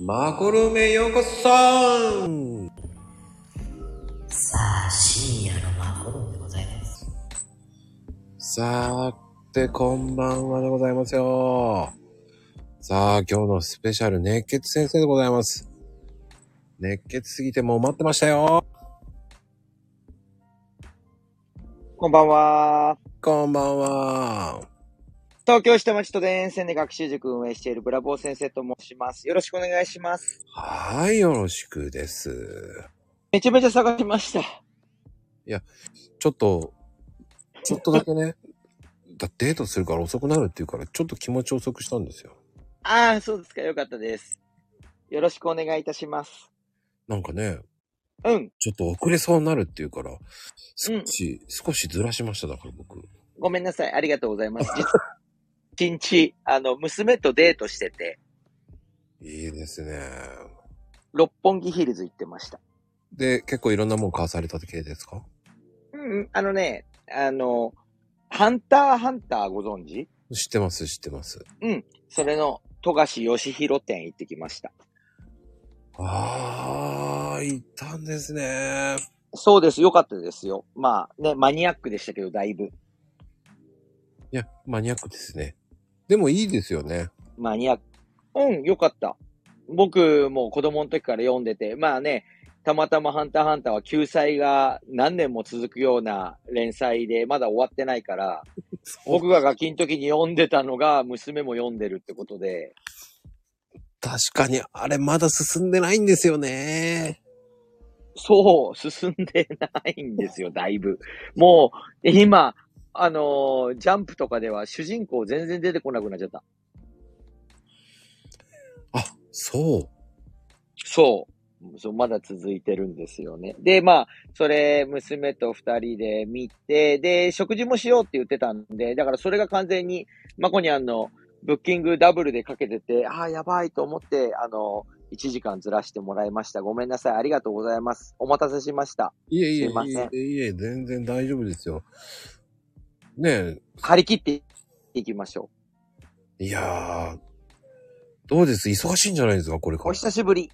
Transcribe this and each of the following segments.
マコルームへようこそさあ、深夜のマコロンでございます。さて、こんばんはでございますよ。さあ、今日のスペシャル熱血先生でございます。熱血すぎてもう待ってましたよ。こんばんは。こんばんは。東京下町と田園線で学習塾運営しているブラボー先生と申します。よろしくお願いします。はい、よろしくです。めちゃめちゃ探しました。ちょっと、ちょっとだけね、だデートするから遅くなるって言うから、ちょっと気持ち遅くしたんですよ。ああ、そうですか。よかったです。よろしくお願いいたします。なんかね、うん。ちょっと遅れそうになるって言うから、少し、少しずらしました、だから僕。ごめんなさい。ありがとうございます。一日、あの、娘とデートしてて、いいですね。六本木ヒルズ行ってました。で、結構いろんなもん買わされた系ですか？うんうん。あのね、あの、ハンターハンターご存知？知ってます、知ってます。それの、富樫義弘店行ってきました。あー、いたんですね。そうです。よかったですよ。まあね、マニアックでしたけど、だいぶ。いや、マニアックですね。でもいいですよね。マニアック。うん、よかった。僕も子供の時から読んでて、まあね、たまたまハンターハンターは救済が何年も続くような連載でまだ終わってないから、僕がガキの時に読んでたのが娘も読んでるってことで、確かに、あれまだ進んでないんですよね。そう、進んでないんですよ、だいぶ。もう、今、あのージャンプとかでは主人公全然出てこなくなっちゃった。あ、そう。そう。そう、まだ続いてるんですよね。で、まあ、それ、娘と二人で見て、で、食事もしようって言ってたんで、だからそれが完全に、マコニャンのブッキングダブルでかけてて、ああ、やばいと思って、あの、1時間ずらしてもらいました。ごめんなさい。ありがとうございます。お待たせしました。いえいえ、すいませんいえいえ、全然大丈夫ですよ。ねえ、張り切っていきましょいやー、どうです？忙しいんじゃないですか？これう。おから。久しぶり。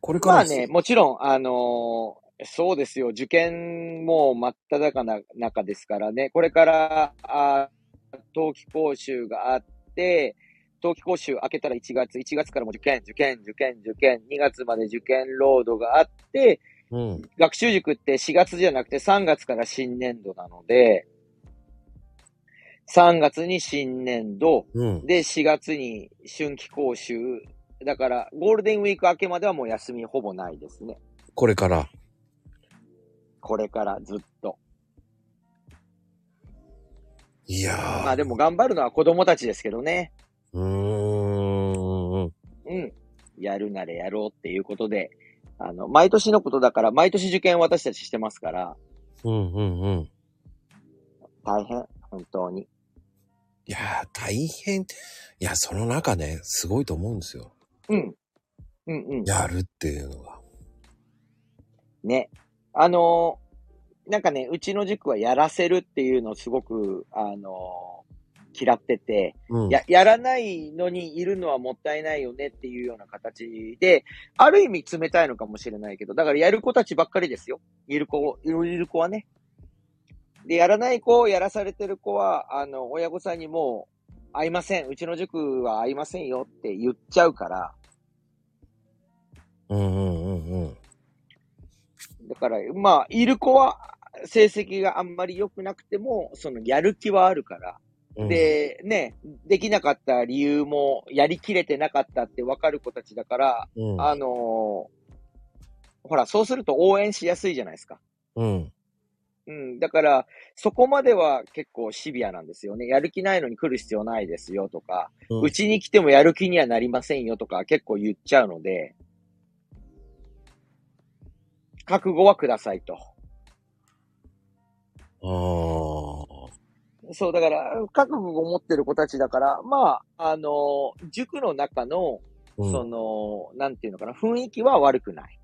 これからまあね、もちろん、あのーそうですよ。受験も真っ只中な中ですからね。これから、あー冬季講習があって、冬季講習明けたら1月、1月からも受験、受験、受験、受験、2月まで受験ロードがあって、うん。学習塾って4月じゃなくて3月から新年度なので、3月に新年度、うん。で、4月に春季講習。だから、ゴールデンウィーク明けまではもう休みほぼないですね。これから。これからずっと。いやー。まあでも頑張るのは子供たちですけどね。うーん。うん。やるならやろうっていうことで、あの、毎年のことだから、毎年受験私たちしてますから、うんうんうん。大変、本当に。いやー、大変。いや、その中ね、すごいと思うんですよ。うん。うんうん。やるっていうのが。ね。あのーなんかね、うちの塾はやらせるっていうのをすごく、あのー嫌ってて、うん。や、やらないのにいるのはもったいないよねっていうような形で、ある意味冷たいのかもしれないけど、だからやる子たちばっかりですよ。いる子、いる子はね。で、やらない子、やらされてる子は、あの、親御さんにもう、会いません。うちの塾は会いませんよって言っちゃうから、うんうんうんうん。だから、まあ、いる子は、成績があんまり良くなくても、その、やる気はあるから、うん、で、ね、できなかった理由も、やりきれてなかったって分かる子たちだから、うん、あのーほら、そうすると応援しやすいじゃないですか。うん。うん。だから、そこまでは結構シビアなんですよね。やる気ないのに来る必要ないですよとか、うんうちに来てもやる気にはなりませんよとか結構言っちゃうので、覚悟はくださいと。ああ。そう、だから、覚悟を持ってる子たちだから、まあ、あの、塾の中の、うんその、なんていうのかな、雰囲気は悪くない。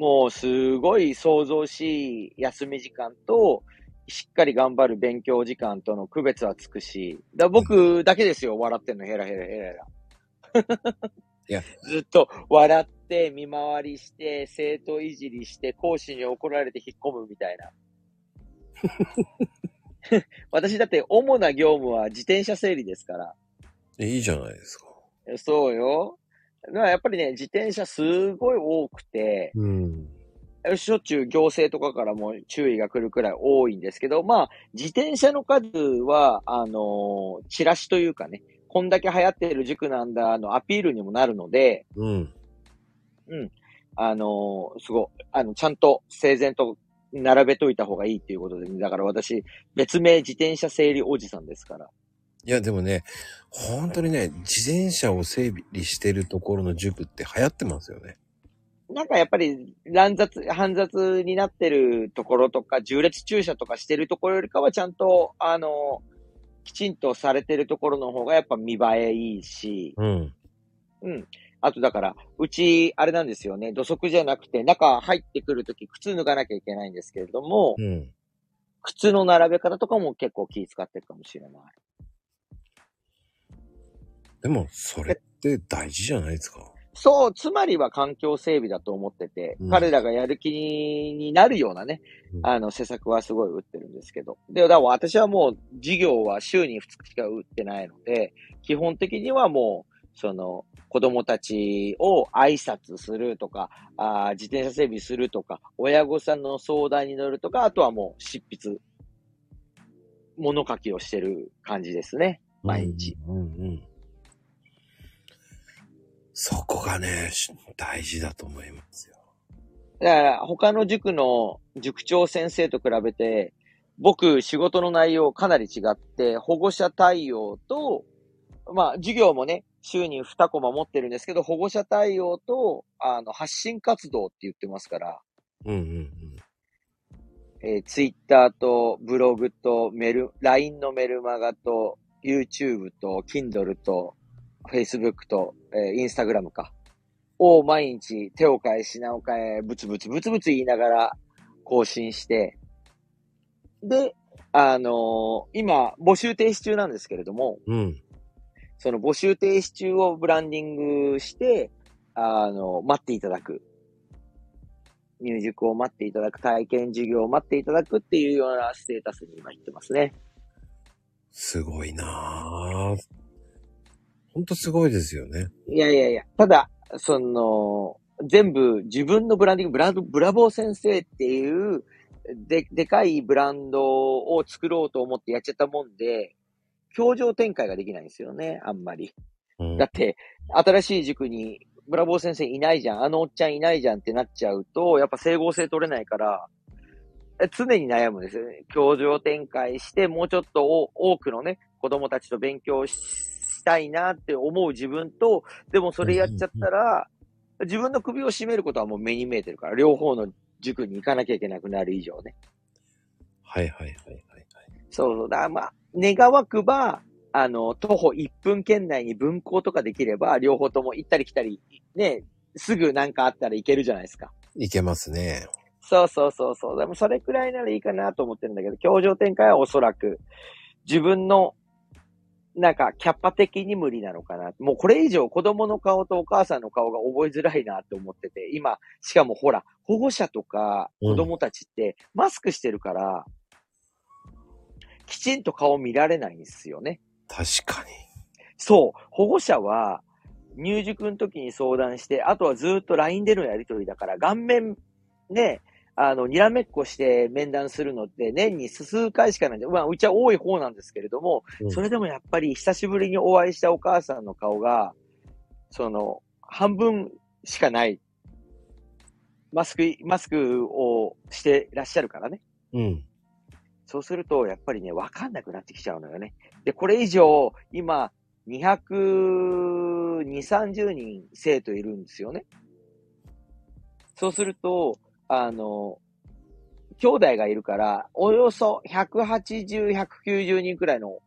もう、すごい想像しい休み時間と、しっかり頑張る勉強時間との区別はつくし、だ僕だけですよ、笑ってんの、ヘラヘラヘラヘラ。いやずっと笑って、見回りして、生徒いじりして、講師に怒られて引っ込むみたいな。私だって主な業務は自転車整理ですから。えいいじゃないですか。そうよ。やっぱりね、自転車すごい多くて、うん。しょっちゅう行政とかからも注意が来るくらい多いんですけど、まあ、自転車の数は、あのーチラシというかね、こんだけ流行ってる塾なんだ、のアピールにもなるので、うん。あのーすごい、あの、ちゃんと整然と並べといた方がいいっていうことで、だから私、別名自転車整理おじさんですから。いや、でもね、本当にね、自転車を整備してるところの塾って流行ってますよね。なんかやっぱり乱雑、煩雑になってるところとか、重列駐車とかしてるところよりかはちゃんと、あの、きちんとされてるところの方がやっぱ見栄えいいし、うん。うん。あとだから、うち、あれなんですよね、土足じゃなくて、中入ってくるとき靴脱がなきゃいけないんですけれども、うん。靴の並べ方とかも結構気使ってるかもしれない。でも、それって大事じゃないですか。そう、つまりは環境整備だと思ってて、うん彼らがやる気になるようなね、うんあの、施策はすごい打ってるんですけど。で、だから私はもう、授業は週に2日しか打ってないので、基本的にはもう、その、子供たちを挨拶するとか、あー自転車整備するとか、親御さんの相談に乗るとか、あとはもう執筆、物書きをしてる感じですね。毎日。うんうんうん。そこがね、し大事だと思いますよ。だから、他の塾の塾長先生と比べて、僕、仕事の内容かなり違って、保護者対応と、まあ、授業もね、週に2コマ持ってるんですけど、保護者対応と、あの、発信活動って言ってますから、うんうんえー、ツイッターと、ブログと、メル、LINE のメルマガと、YouTube と、Kindle と、Facebook と、えー、Instagram か。を毎日手を変え品を変え、ブツブツブツブツ言いながら更新して、で、あのー今、募集停止中なんですけれども、うん。うん。その募集停止中をブランディングして、あの、待っていただく。入塾を待っていただく、体験授業を待っていただくっていうようなステータスに今言ってますね。すごいなぁ。ほんとすごいですよね。いやいやいや、ただ、その、全部自分のブランディング、ブラブラボー先生っていう、で、でかいブランドを作ろうと思ってやっちゃったもんで、表情展開ができないんですよね、あんまり。うんだって、新しい塾に、ブラボー先生いないじゃん、あのおっちゃんいないじゃんってなっちゃうと、やっぱ整合性取れないから、え常に悩むんですよね。教場展開して、もうちょっとお多くのね、子供たちと勉強ししたいなって思う自分と、でもそれやっちゃったら、自分の首を絞めることはもう目に見えてるから、両方の塾に行かなきゃいけなくなる以上ね。はいはいはいはいはい。そうそう。だまあ、願わくば、あの、徒歩1分圏内に分校とかできれば、両方とも行ったり来たり、ね、すぐなんかあったら行けるじゃないですか。いけますね。そうそうそうそう。でもそれくらいならいいかなと思ってるんだけど、教場展開はおそらく、自分の、なんか、キャパ的に無理なのかな。もうこれ以上子供の顔とお母さんの顔が覚えづらいなって思ってて、今、しかもほら、保護者とか子供たちってマスクしてるから、きちんと顔見られないんですよね。確かに。そう、保護者は入塾の時に相談して、あとはずっと LINE でのやり取りだから、顔面、ね、あの、にらめっこして面談するのって年に数回しかないんで、まあ、うちは多い方なんですけれども、うんそれでもやっぱり久しぶりにお会いしたお母さんの顔が、その、半分しかない、マスク、マスクをしてらっしゃるからね。うん。そうすると、やっぱりね、わかんなくなってきちゃうのよね。で、これ以上、今、220、30人生徒いるんですよね。そうすると、あの、兄弟がいるから、およそ180、190人くらいの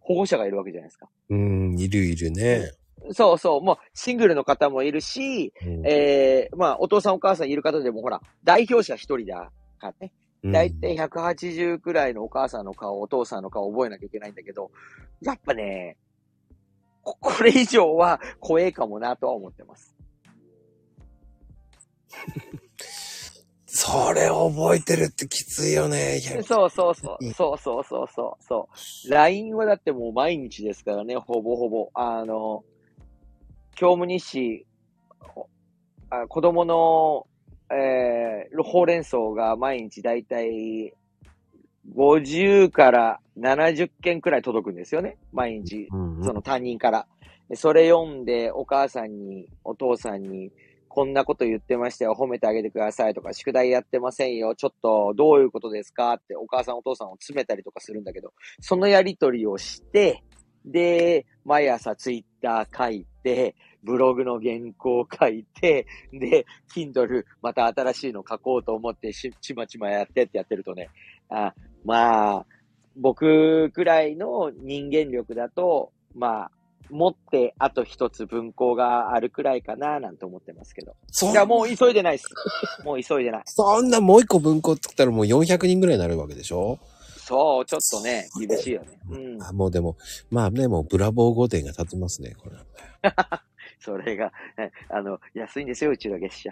保護者がいるわけじゃないですか。うん、いるいるね。そうそう、もうシングルの方もいるし、うんえー、まあ、お父さんお母さんいる方でもほら、代表者一人だからね。だいたい180くらいのお母さんの顔、お父さんの顔覚えなきゃいけないんだけど、やっぱね、ここれ以上は怖えかもなとは思ってます。それ覚えてるってきついよね。そうそうそう。そうそうそうそう。そう。LINE はだってもう毎日ですからね、ほぼほぼ。あの、教務日誌、ほあ子供の、えー、ほうれん草が毎日だいたい50から70件くらい届くんですよね。毎日。その担任から。でそれ読んで、お母さんに、お父さんに、こんなこと言ってましたよ、褒めてあげてくださいとか、宿題やってませんよ、ちょっとどういうことですかってお母さんお父さんを詰めたりとかするんだけど、そのやりとりをして、で、毎朝ツイッター書いて、ブログの原稿書いて、で、Kindle また新しいの書こうと思ってし、ちまちまやってってやってるとね、あまあ、僕くらいの人間力だと、まあ、持ってあと一つ文庫があるくらいかななんて思ってますけど。いや、もう急いでないです。もう急いでない。そんなもう一個文庫作ったらもう400人ぐらいになるわけでしょ？そう、ちょっとね、厳しいよね。うん。あもうでも、まあね、もうブラボー御殿が立ってますね、これ。それが、えあの、安いんですよ、うちの月謝。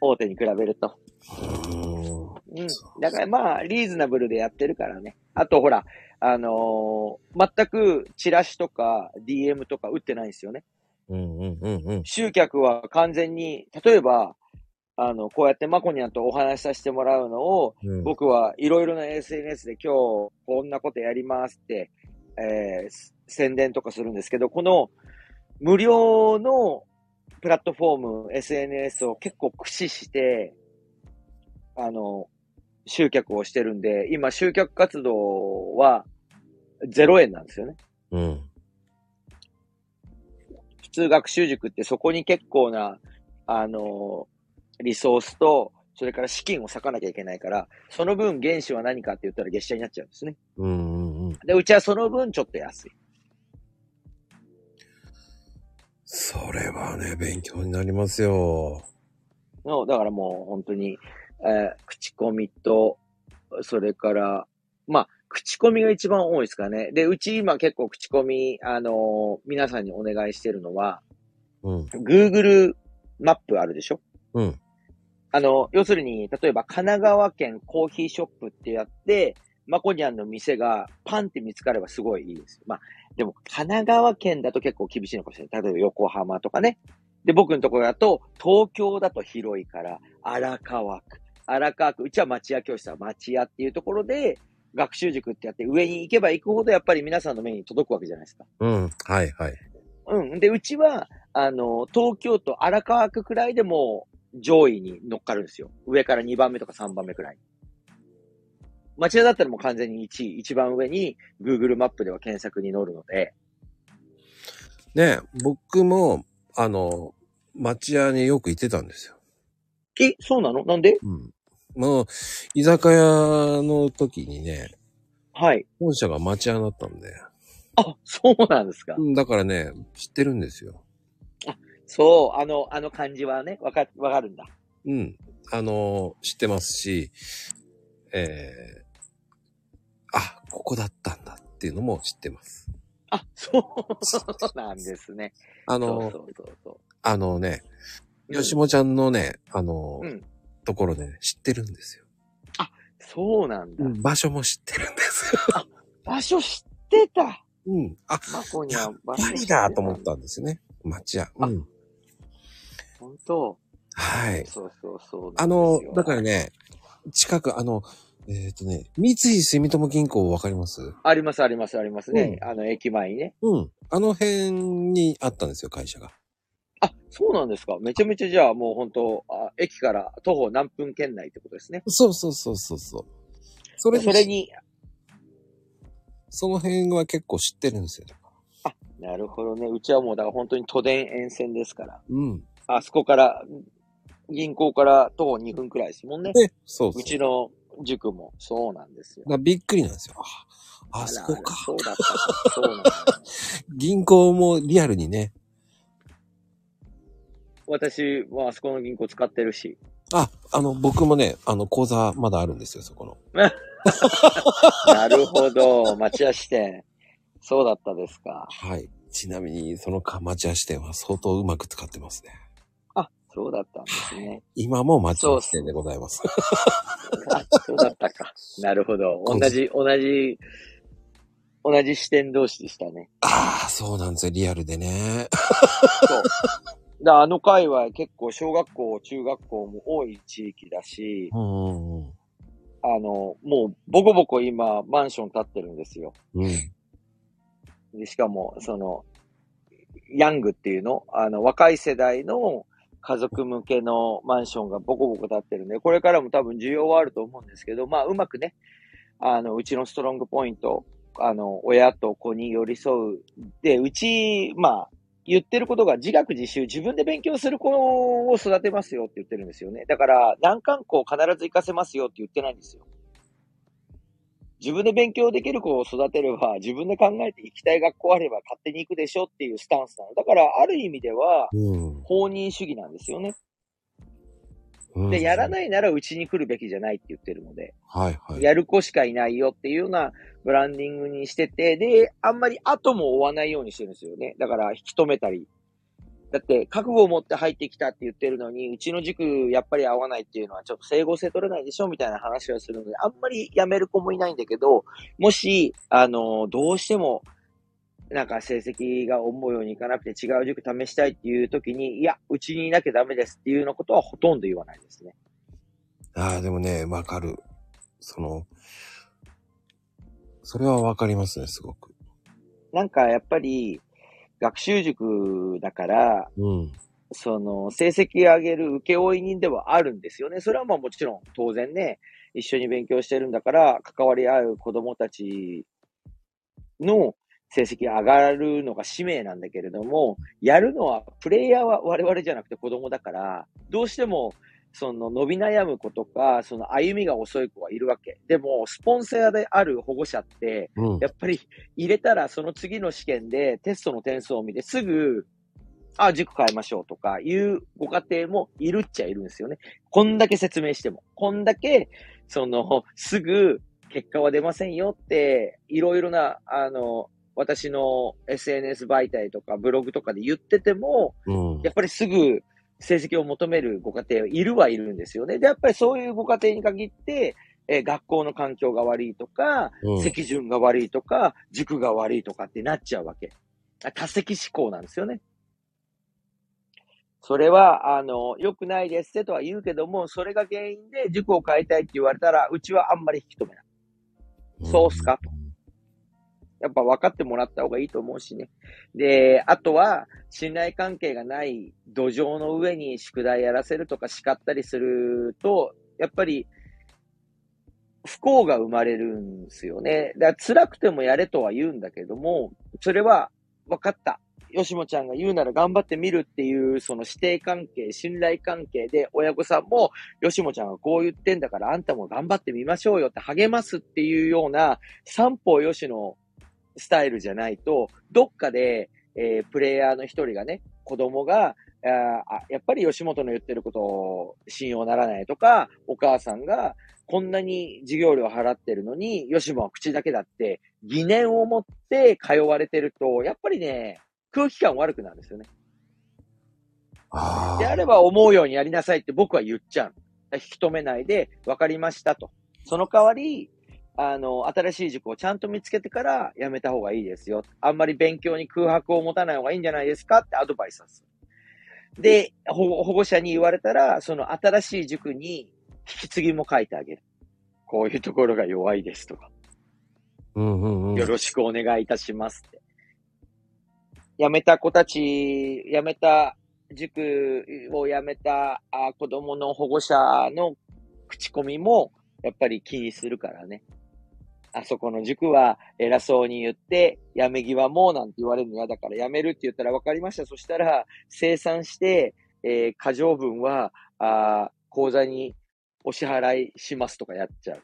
大手に比べると。うーん。うん。だからまあ、リーズナブルでやってるからね。あとほら、あのー全くチラシとか DM とか打ってないんですよね。うんうんうんうん。集客は完全に、例えば、あの、こうやってマコニャンとお話しさせてもらうのを、うん、僕はいろいろな SNS で今日こんなことやりますって、えーす宣伝とかするんですけど、この無料のプラットフォーム、SNS を結構駆使して、あの、集客をしてるんで、今集客活動は0円なんですよね。うん。普通学習塾ってそこに結構な、あの、リソースと、それから資金を割かなきゃいけないから、その分原資は何かって言ったら月謝になっちゃうんですね。うんうんうん。で、うちはその分ちょっと安い。それはね、勉強になりますよ。の、だからもう本当に、えー口コミと、それから、まあ、口コミが一番多いですかね。で、うち今結構口コミ、あのー皆さんにお願いしてるのは、うん。Google マップあるでしょ？うん。あの、要するに、例えば神奈川県コーヒーショップってやって、マコニャンの店がパンって見つかればすごいいいです。まあ、でも神奈川県だと結構厳しいのかもしれない。例えば横浜とかね。で、僕のところだと、東京だと広いから、荒川区。荒川区、うちは町屋教室は町屋っていうところで、学習塾ってやって上に行けば行くほどやっぱり皆さんの目に届くわけじゃないですか。うん。はいはい。うん。で、うちは、あの、東京都荒川区くらいでもう上位に乗っかるんですよ。上から2番目とか3番目くらい。町屋だったらもう完全に1位、一番上に Google マップでは検索に載るので、ね、僕も、あの、町屋によく行ってたんですよ。え、そうなの？なんで？うん。もう、居酒屋の時にね、はい。本社が町屋だったんで。あ、そうなんですか。うんだからね、知ってるんですよ。そう、あの、あの感じはね、わか、わかるんだ。うん。あの、知ってますし、えー、あ、ここだったんだっていうのも知ってます。あ、そうなんですね。あの、そうそうそうそあのね、う。よしもちゃんのね、あの、うんところで、ね、知ってるんですよ。そうなんだ。場所も知ってるんですよ。場所知ってた。うん。あ、マコには場所知ってただと思ったんですよね。町屋。うん。本当？はい。そうそうそう。あの、だからね、近く、あの、えっ、とね、三井住友銀行わかります？ありますありますありますね。うあの、駅前にね。うん。あの辺にあったんですよ、会社が。あ、そうなんですか。めちゃめちゃじゃあもう本当あ駅から徒歩何分圏内ってことですね。そうそうそうそうそう。それそれに、その辺は結構知ってるんですよ。なるほどね。うちはもうだから本当に都電沿線ですから。うん。あそこから、銀行から徒歩2分くらいですもんね。で、そうそう。うちの塾もそうなんですよ。だびっくりなんですよ。あ、あそこか。そうだったか。そうなんだ。銀行もリアルにね。私はあそこの銀行使ってるし。あ、あの、僕もね、あの、口座まだあるんですよ、そこの。なるほど。町屋支店。そうだったですか。はい。ちなみに、そのか待ち合支店は相当うまく使ってますね。あ、そうだったんですね。今も待ち合支店でございます。あ、そうだったか。なるほど。同じ、同じ、同じ視点同士でしたね。ああ、そうなんですよ。リアルでね。そう。だあの界は結構小学校、中学校も多い地域だし、うんうんあの、もうボコボコ今マンション建ってるんですよ。うん。うん。でしかも、その、ヤングっていうの？あの、若い世代の家族向けのマンションがボコボコ建ってるんで、これからも多分需要はあると思うんですけど、まあ、うまくね、あの、うちのストロングポイント、あの、親と子に寄り添う。で、うち、まあ、言ってることが自学自習、自分で勉強する子を育てますよって言ってるんですよね。だから、難関校必ず行かせますよって言ってないんですよ。自分で勉強できる子を育てれば、自分で考えて行きたい学校あれば勝手に行くでしょっていうスタンスなの。だから、ある意味では、うん。放任主義なんですよね。うんで、やらないならうちに来るべきじゃないって言ってるので、はいはい。やる子しかいないよっていうようなブランディングにしてて、で、あんまり後も追わないようにしてるんですよね。だから、引き止めたり。だって、覚悟を持って入ってきたって言ってるのに、うちの塾やっぱり合わないっていうのはちょっと整合性取れないでしょみたいな話をするので、あんまり辞める子もいないんだけど、もし、あの、どうしても、なんか成績が思うようにいかなくて違う塾試したいっていう時に、いや、うちにいなきゃダメですっていうようなことはほとんど言わないですね。ああ、でもね、わかる。その、それはわかりますね、すごく。なんかやっぱり、学習塾だから、うん。その、成績上げる請負人ではあるんですよね。それはまあもちろん当然ね、一緒に勉強してるんだから、関わり合う子供たちの成績上がるのが使命なんだけれども、やるのは、プレイヤーは我々じゃなくて子供だから、どうしても、その伸び悩む子とか、その歩みが遅い子はいるわけ。でも、スポンサーである保護者って、うん。やっぱり入れたらその次の試験でテストの点数を見てすぐ、あ、塾変えましょうとかいうご家庭もいるっちゃいるんですよね。こんだけ説明しても。こんだけ、その、すぐ結果は出ませんよって、いろいろな、あの、私の SNS 媒体とかブログとかで言ってても、うん。やっぱりすぐ成績を求めるご家庭いるはいるんですよね。で、やっぱりそういうご家庭に限って、えー学校の環境が悪いとか、うん席順が悪いとか、塾が悪いとかってなっちゃうわけ。あ多席思考なんですよね。それは、あの、良くないですってとは言うけども、それが原因で塾を変えたいって言われたら、うちはあんまり引き止めない。そうっすかとやっぱ分かってもらった方がいいと思うしね。で、あとは、信頼関係がない土壌の上に宿題やらせるとか叱ったりすると、やっぱり、不幸が生まれるんですよね。だから辛くてもやれとは言うんだけども、それは分かった。吉もちゃんが言うなら頑張ってみるっていう、その師弟関係、信頼関係で、親御さんも、吉もちゃんがこう言ってんだから、あんたも頑張ってみましょうよって励ますっていうような、三方よしのスタイルじゃないと、どっかで、えープレイヤーの一人がね、子供が、あやっぱり吉本の言ってることを信用ならないとか、お母さんがこんなに授業料払ってるのに、吉本は口だけだって、疑念を持って通われてると、やっぱりね、空気感悪くなるんですよね。であれば思うようにやりなさいって僕は言っちゃう。引き止めないで、分かりましたと。その代わり、あの、新しい塾をちゃんと見つけてからやめた方がいいですよ。あんまり勉強に空白を持たない方がいいんじゃないですかってアドバイスをする。で、保護保護者に言われたら、その新しい塾に引き継ぎも書いてあげる。こういうところが弱いですとか。うんうんうん。よろしくお願いいたしますって。辞めた子たち、辞めた塾を辞めたあ子供の保護者の口コミもやっぱり気にするからね。あそこの塾は偉そうに言って、辞め際もなんて言われるの嫌だから辞めるって言ったら分かりました。そしたら生産して、えー過剰分はあ口座にお支払いしますとかやっちゃう。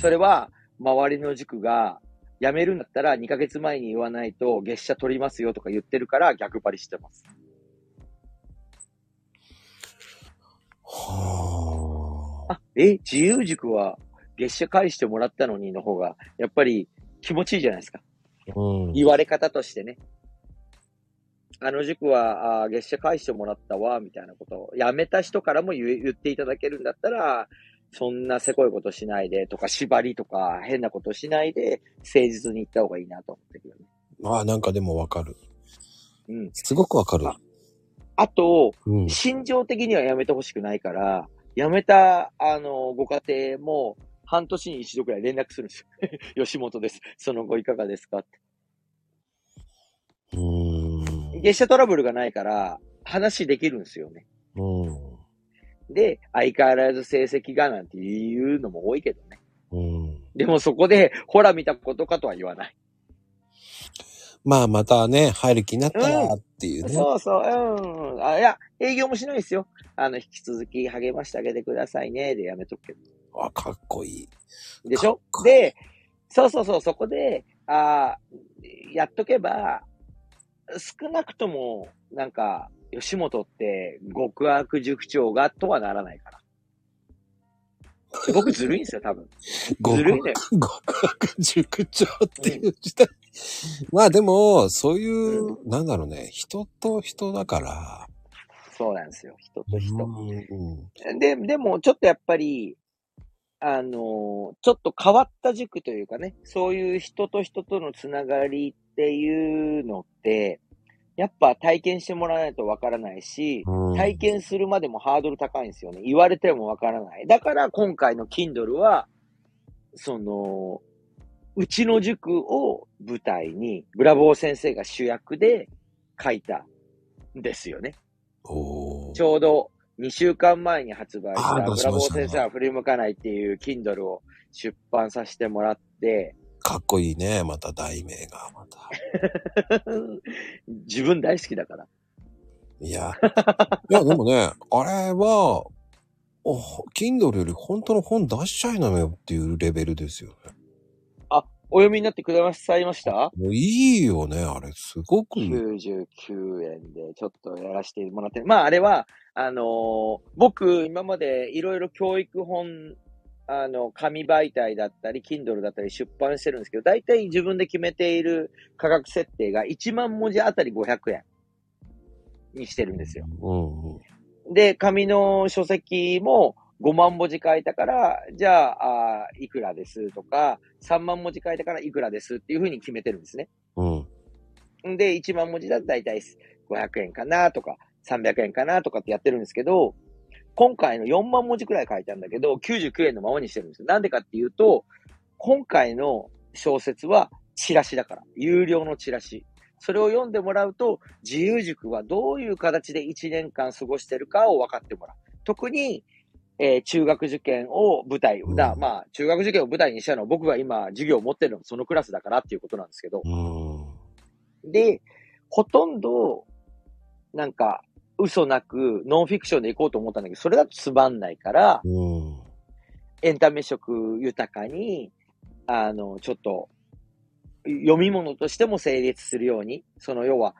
それは、周りの塾が、辞めるんだったら2ヶ月前に言わないと月謝取りますよとか言ってるから逆張りしてます。はあ。あ、え、自由塾は月謝返してもらったのにの方が、やっぱり気持ちいいじゃないですか。うん。言われ方としてね。あの塾は、あー月謝返してもらったわ、みたいなことを、辞めた人からも言っていただけるんだったら、そんなせこいことしないで、とか、縛りとか、変なことしないで、誠実に言った方がいいなと思ってるよね。ああ、なんかでもわかる。うん。すごくわかる。あと、うん。心情的には辞めてほしくないから、辞めた、あの、ご家庭も、半年に一度くらい連絡するんですよ。吉本です。その後いかがですか？って。うーん。月謝トラブルがないから、話できるんですよね。うん。で、相変わらず成績がなんて言うのも多いけどね。うん。でもそこで、ほら見たことかとは言わない。まあ、またね、入る気になったらっていうね。そうそう、うん。あ、いや、営業もしないですよ。あの、引き続き励ましてあげてくださいね。でやめとくけど。あ、かっこいい。でしょ？で、そうそうそう、そこで、あーやっとけば、少なくとも、なんか、吉本って極悪塾長がとはならないから。すごくずるいんですよ、多分。極ずるいね。極悪塾長っていう時代。まあでも、そういう、なんだろうね、人と人だから。そうなんですよ、人と人。うんで、でも、ちょっとやっぱり、あのちょっと変わった塾というかね、そういう人と人とのつながりっていうのって、やっぱ体験してもらわないとわからないし、うん体験するまでもハードル高いんですよね。言われてもわからない。だから今回の Kindle は、その、うちの塾を舞台に、ブラボー先生が主役で書いたんですよね。ちょうど2週間前に発売した、ブラボー先生は振り向かないっていう Kindle を出版させてもらって、かっこいいね、また題名が、また。自分大好きだから。いや。いや、でもね、あれは、お Kindle より本当の本出しちゃいなよっていうレベルですよね。お読みになってくださいました？もういいよね、あれ。すごくいい。99円でちょっとやらせてもらって。まああれは、あのー僕今までいろいろ教育本、あの、紙媒体だったり、Kindle だったり出版してるんですけど、大体自分で決めている価格設定が1万文字あたり500円にしてるんですよ。うんうん。で、紙の書籍も5万文字書いたから、じゃあ、あーいくらです？とか、3万文字書いたからいくらです？っていうふうに決めてるんですね。うん。んで、1万文字だと大体500円かなとか、300円かなとかってやってるんですけど、今回の4万文字くらい書いたんだけど、99円のままにしてるんですよ。なんでかっていうと、今回の小説はチラシだから。有料のチラシ。それを読んでもらうと、自由塾はどういう形で1年間過ごしてるかを分かってもらう。特に、えー中学受験を舞台、うんだまあ、中学受験を舞台にしたのは僕が今授業を持ってるのもそのクラスだからっていうことなんですけど、うん。で、ほとんど、なんか、嘘なくノンフィクションで行こうと思ったんだけど、それだとつまんないから、うん。エンタメ色豊かに、あの、ちょっと、読み物としても成立するように、その要は、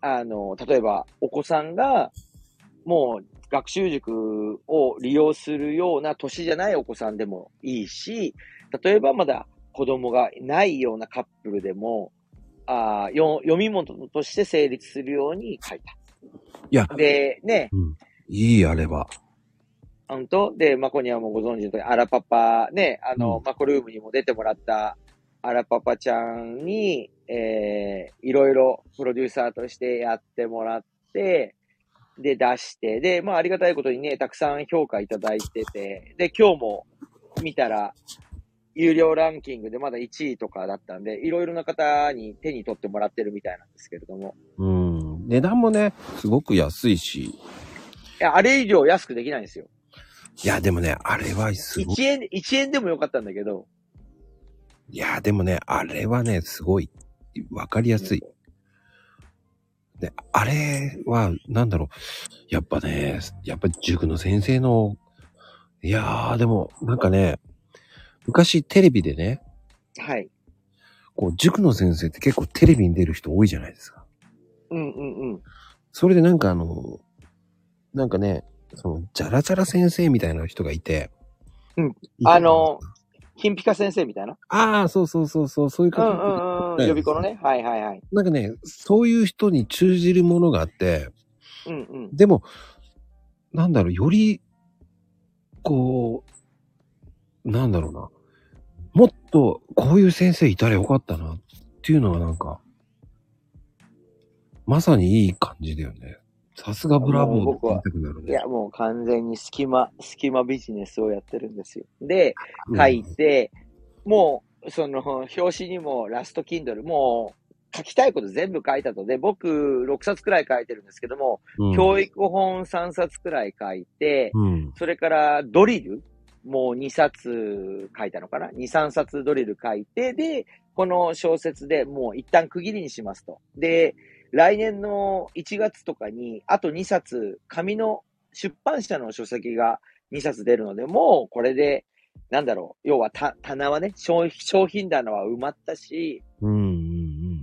あの、例えば、お子さんが、もう、学習塾を利用するような年じゃないお子さんでもいいし、例えばまだ子供がないようなカップルでも、あ読み物として成立するように書いいやた。、で、ね、うん。いい、あれは。本当で、マコにはもうご存知の通り、アラパパ、ね、あの、うんマコルームにも出てもらった、アラパパちゃんに、えー、いろいろプロデューサーとしてやってもらって、で、出して、で、まあ、ありがたいことにね、たくさん評価いただいてて、で、今日も見たら、有料ランキングでまだ1位とかだったんで、いろいろな方に手に取ってもらってるみたいなんですけれども、うん。値段もね、すごく安いし。いや、あれ以上安くできないんですよ。いや、でもね、あれはすごい。1円、1円でもよかったんだけど、いや、でもね、あれはね、すごい。わかりやすい。で、あれは、なんだろう。やっぱね、やっぱ塾の先生の、いやー、でも、なんかね、昔テレビでね、はい。こう、塾の先生って結構テレビに出る人多いじゃないですか。うんうんうん。それでなんかあの、なんかね、その、じゃらじゃら先生みたいな人がいて。うんあの、金ピカ先生みたいな？ああ、そうそうそうそう、そういううんう方、んーん、ね予備校のね？はいはいはい。なんかね、そういう人に通じるものがあって、うんうん。でも、なんだろう、より、こう、なんだろうな。もっと、こういう先生いたらよかったな、っていうのがなんか、まさにいい感じだよね。さすがブラボーって言いたくなるね。いや、もう完全に隙間、隙間ビジネスをやってるんですよ。で、うん書いて、もう、その、表紙にもラストキンドル、もう、書きたいこと全部書いたと。で、僕、6冊くらい書いてるんですけども、うん教育本3冊くらい書いて、うん。それからドリルもう2冊書いたのかな ?2、3冊ドリル書いて、で、この小説でもう一旦区切りにしますと。で、来年の1月とかに、あと2冊、紙の出版社の書籍が2冊出るので、もうこれで、なんだろう、要はた棚はね、商商品棚は埋まったし、うんう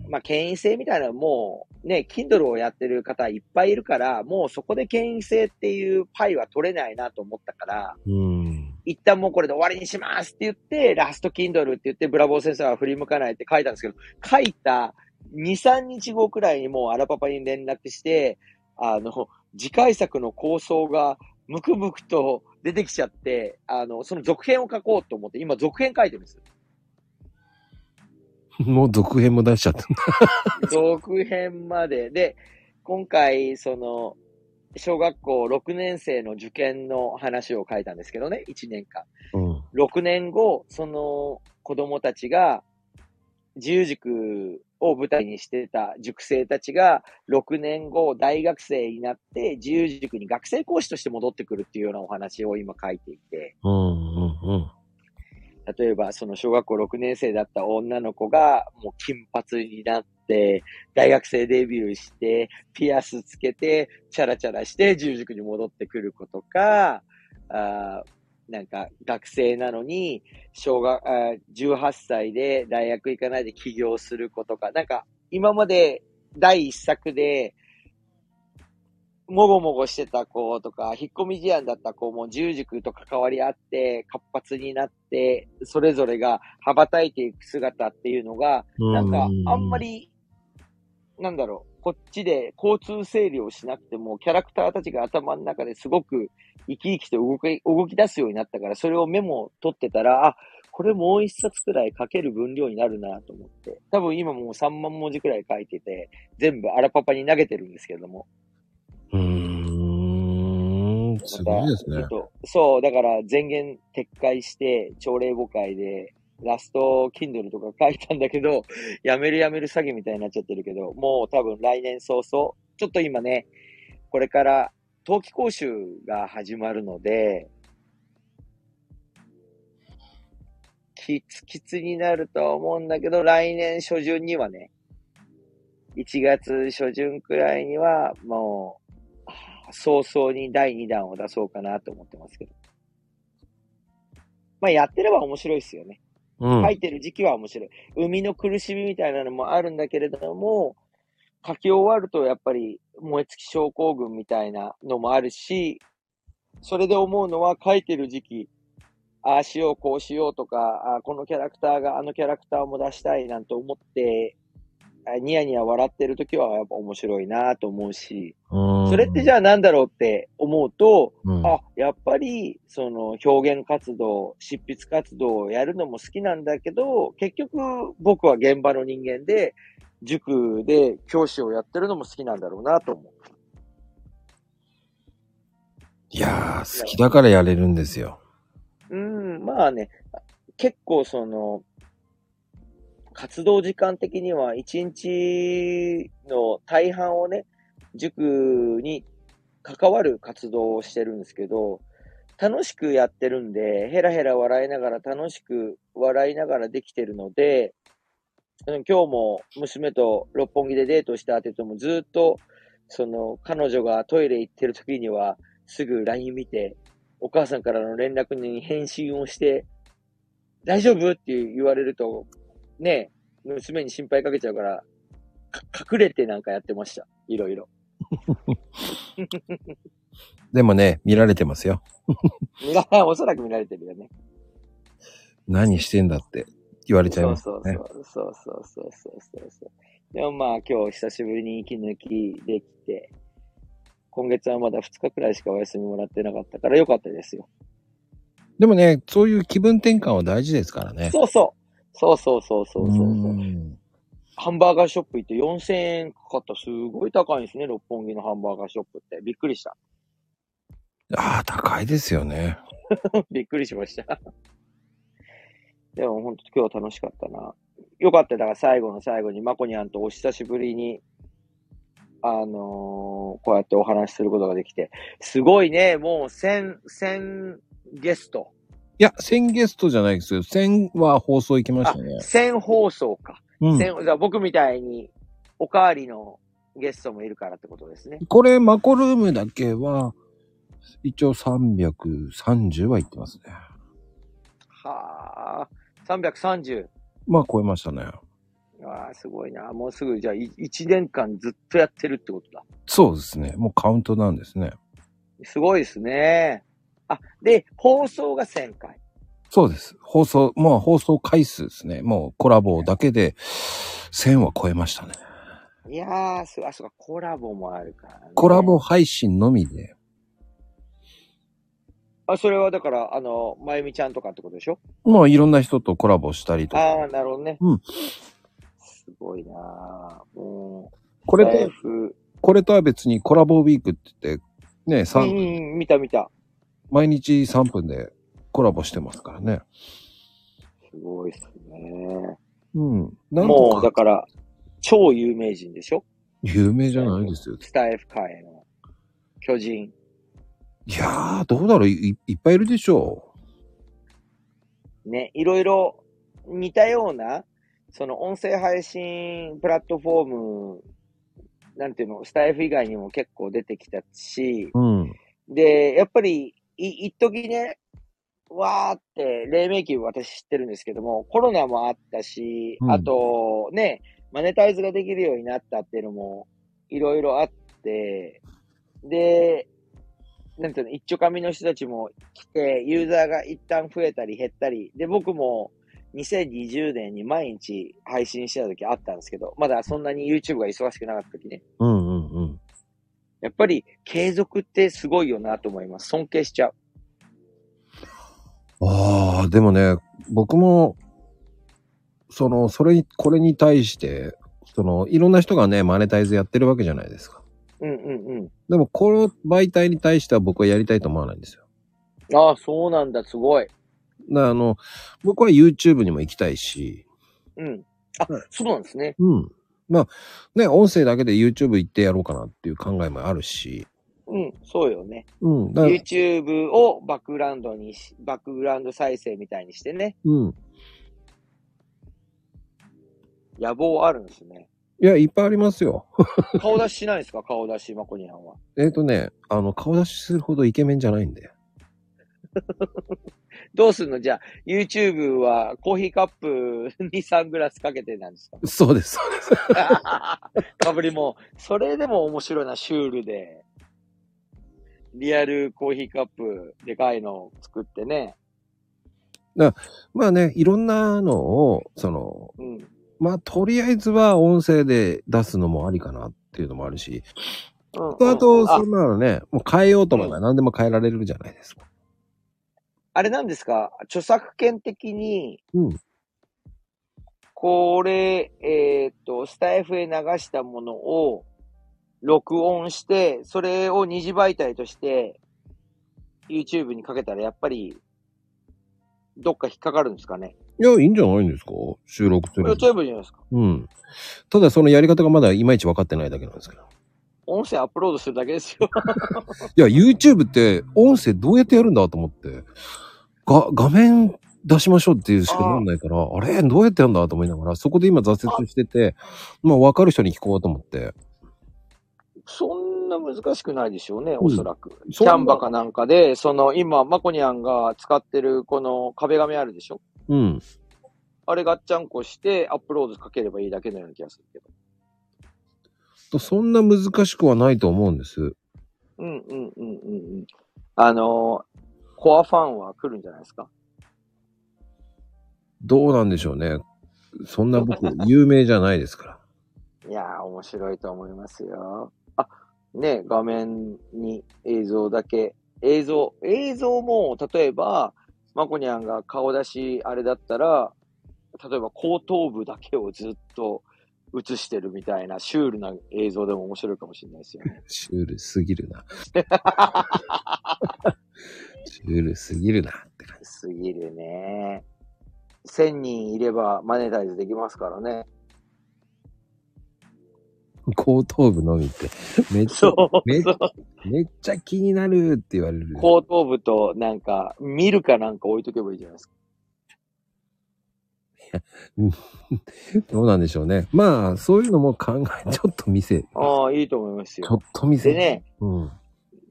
んまあ、権威性みたいなのもう、ね、Kindle をやってる方いっぱいいるから、もうそこで権威性っていうパイは取れないなと思ったから、うん。うん。一旦もうこれで終わりにしますって言って、ラスト Kindle って言って、ブラボー先生は振り向かないって書いたんですけど、書いた2、3日後くらいにもうアラパパに連絡して、あの、次回作の構想がムクムクと出てきちゃって、あの、その続編を書こうと思って、今続編書いてるんです。もう続編も出しちゃった。続編まで。で、今回、その、小学校6年生の受験の話を書いたんですけどね、1年間。うん。6年後、その子供たちが、自由塾を舞台にしてた塾生たちが、6年後、大学生になって、自由塾に学生講師として戻ってくるっていうようなお話を今書いていて、うんうんうん。例えば、その小学校6年生だった女の子が、もう金髪になって、大学生デビューして、ピアスつけて、チャラチャラして、自由塾に戻ってくる子とか、なんか、学生なのに、小学、あー18歳で大学行かないで起業する子とか、なんか、今まで第一作で、もごもごしてた子とか、引っ込み思案だった子も自由塾と関わり合って、活発になって、それぞれが羽ばたいていく姿っていうのが、なんか、あんまり、なんだろう、こっちで交通整理をしなくても、キャラクターたちが頭の中ですごく生き生きと動き、動き出すようになったから、それをメモ取ってたら、あ、これもう一冊くらい書ける分量になるなと思って。多分今もう3万文字くらい書いてて、全部アラパパに投げてるんですけれども。うーん。すごいですねそう、だから前言撤回して、朝礼母会で、ラスト Kindle とか書いたんだけど、やめるやめる詐欺みたいになっちゃってるけど、もう多分来年早々、ちょっと今ね、これから冬季講習が始まるので、きつきつになるとは思うんだけど、来年初旬にはね、1月初旬くらいには、もう、早々に第2弾を出そうかなと思ってますけど。まあ、やってれば面白いですよね。書いてる時期は面白い。生みの苦しみみたいなのもあるんだけれども、書き終わるとやっぱり燃え尽き症候群みたいなのもあるし、それで思うのは書いてる時期、ああしよう、こうしようとか、あこのキャラクターがあのキャラクターも出したいなんて思って、ニヤニヤ笑ってる時はやっぱ面白いなと思うし、うんそれってじゃあなんだろうって思うと、うんあ、やっぱり、その表現活動、執筆活動をやるのも好きなんだけど、結局僕は現場の人間で、塾で教師をやってるのも好きなんだろうなと思う。いやー、好きだからやれるんですよ。うん、まあね、結構その、活動時間的には一日の大半をね、塾に関わる活動をしてるんですけど、楽しくやってるんで、ヘラヘラ笑いながら楽しく笑いながらできてるので、今日も娘と六本木でデートした後でもずっと、その彼女がトイレ行ってる時にはすぐ LINE 見て、お母さんからの連絡に返信をして、大丈夫って言われると、ね、娘に心配かけちゃうから、か隠れてなんかやってました。いろいろ。でもね、見られてますよ。見らおそらく見られてるよね。何してんだって。言われちゃいますね。そうそうそうそうそうそうそう。でもまあ今日久しぶりに息抜きできて、今月はまだ2日くらいしかお休みもらってなかったからよかったですよ。でもね、そういう気分転換は大事ですからね。そうそう。そうそうそうそうそうそう。んハンバーガーショップ行って4000円かかった。すごい高いんですね、六本木のハンバーガーショップって。びっくりした。ああ、高いですよね。びっくりしました。でも本当今日は楽しかったな。よかった。だから最後の最後にマコニャンとお久しぶりに、あのーこうやってお話しすることができて。すごいね。もう1000、1000ゲスト。いや、1000ゲストじゃないですよ。1000は放送行きましあ、たね。1000放送か。うん。1000じゃあ僕みたいにおかわりのゲストもいるからってことですね。これ、マコルームだけは、一応330は行ってますね。はあ。330。まあ超えましたね。ああ、すごいな。もうすぐ、じゃあ、い1年間ずっとやってるってことだ。そうですね。もうカウントなんですね。すごいですね。あ、で、放送が1000回。そうです。放送、まあ放送回数ですね。もうコラボだけで1000は超えましたね。いやー、すあ、そうか、コラボもあるから、ね。コラボ。配信のみで。あ、それはだから、あの、まゆみちゃんとかってことでしょ？まあいろんな人とコラボしたりとか。ああ、なるほどね。うん。すごいなーもう、これと、フこれとは別にコラボウィークって言って、ね、う三んうん、見た見た。毎日3分でコラボしてますからね。すごいっすね。うん。なんもう、だから、超有名人でしょ？有名じゃないですよ。スタイフ界の巨人。いやー、どうだろういいっぱいいるでしょね、いろいろ似たような、その音声配信プラットフォーム、なんていうの、スタイフ以外にも結構出てきたし、う。うん。で、やっぱり、い、一時ね、わーって、黎明期私知ってるんですけども、コロナもあったし、うんあと、ね、マネタイズができるようになったっていうのも、いろいろあって、で、なんていうの、一丁紙の人たちも来て、ユーザーが一旦増えたり減ったり、で、僕も2020年に毎日配信してた時あったんですけど、まだそんなに YouTube が忙しくなかった時ね。うんうんうん。やっぱり継続ってすごいよなと思います。尊敬しちゃう。ああ、でもね、僕も、その、それに、これに対して、その、いろんな人がね、マネタイズやってるわけじゃないですか。うんうんうん。でも、この媒体に対しては僕はやりたいと思わないんですよ。ああ、そうなんだ、すごい。あの、僕は YouTube にも行きたいし、うん。あ、そうなんですね。うん。まあ、ね、音声だけで YouTube 行ってやろうかなっていう考えもあるし、うん、そうよね。うん。YouTube をバックグラウンドにし、バックグラウンド再生みたいにしてね。うん。野望あるんですね。いや、いっぱいありますよ。顔出ししないですか？顔出し、マコニャンは。えっ、とね、あの、顔出しするほどイケメンじゃないんで。どうすんの？じゃあ、YouTube はコーヒーカップにサングラスかけてなんですか？そうです、そうです。かぶりも、それでも面白いな、シュールで。リアルコーヒーカップ、でかいのを作ってね。まあね、いろんなのを、その、うん。まあ、とりあえずは音声で出すのもありかなっていうのもあるし、うんあと、あそんなのね、もう変えようと思えば何でも変えられるじゃないですか。あれなんですか？著作権的に、うん。これ、えーっと、スタイフへ流したものを録音して、それを二次媒体として YouTube にかけたらやっぱり、どっか引っかかるんですかね？いや、いいんじゃないんですか？収録するやっ。ちゃえばいいじゃないですか。うん。ただそのやり方がまだいまいち分かってないだけなんですけど。音声アップロードするだけですよ。いや、YouTube って音声どうやってやるんだと思って、が、画面出しましょうっていうしかなんないから、あれどうやってやるんだと思いながら、そこで今挫折してて、まあ分かる人に聞こうと思って。そんな難しくないでしょうね、んおそらく。キそんなャンバかなんかで、その今、マコニャンが使ってるこの壁紙あるでしょ？うん。あれガッチャンコしてアップロードかければいいだけのような気がするけど。とそんな難しくはないと思うんです。うんうんうんうんうん。あのーコアファンは来るんじゃないですか？どうなんでしょうね。そんな僕、有名じゃないですから。いやー、面白いと思いますよ。あ、ね、画面に映像だけ、映像、映像も、例えば、まこにゃんが顔出しあれだったら、例えば後頭部だけをずっと映してるみたいなシュールな映像でも面白いかもしれないですよね。シュールすぎるな。シュールすぎるなって感じ。すぎるね。1000人いればマネタイズできますからね。後頭部のみって、めっちゃめ。めっちゃ気になるって言われる。後頭部となんか、見るかなんか置いとけばいいじゃないですか。どうなんでしょうね。まあ、そういうのも考え、ちょっと見せ、ちああ、いいと思いますょよ。っと見せ。でね、うん。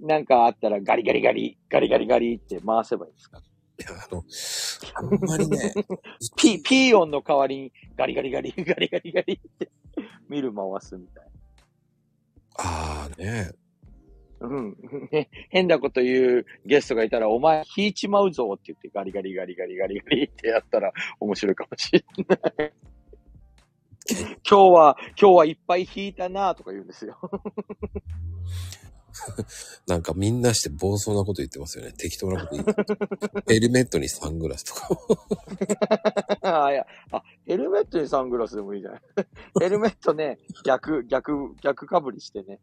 なんかあったらガリガリガリ、ガリガリガリって回せばいいですか？いや、あの、あんまりね、ピ、ピー音の代わりにガリガリガリ、ガリガリガリって見る回すみたいああね、な。うん。ね 変なこと言うゲストがいたら、お前引いちまうぞって言ってガリガリガリガリガリガリってやったら面白いかもしれない。今日は、今日はいっぱい引いたなとか言うんですよ。なんかみんなして暴走なこと言ってますよね。適当なこと言って。ヘルメットにサングラスとか。あいや、あ、ヘルメットにサングラスでもいいじゃない。ヘルメットね、逆、逆、逆かぶりしてね。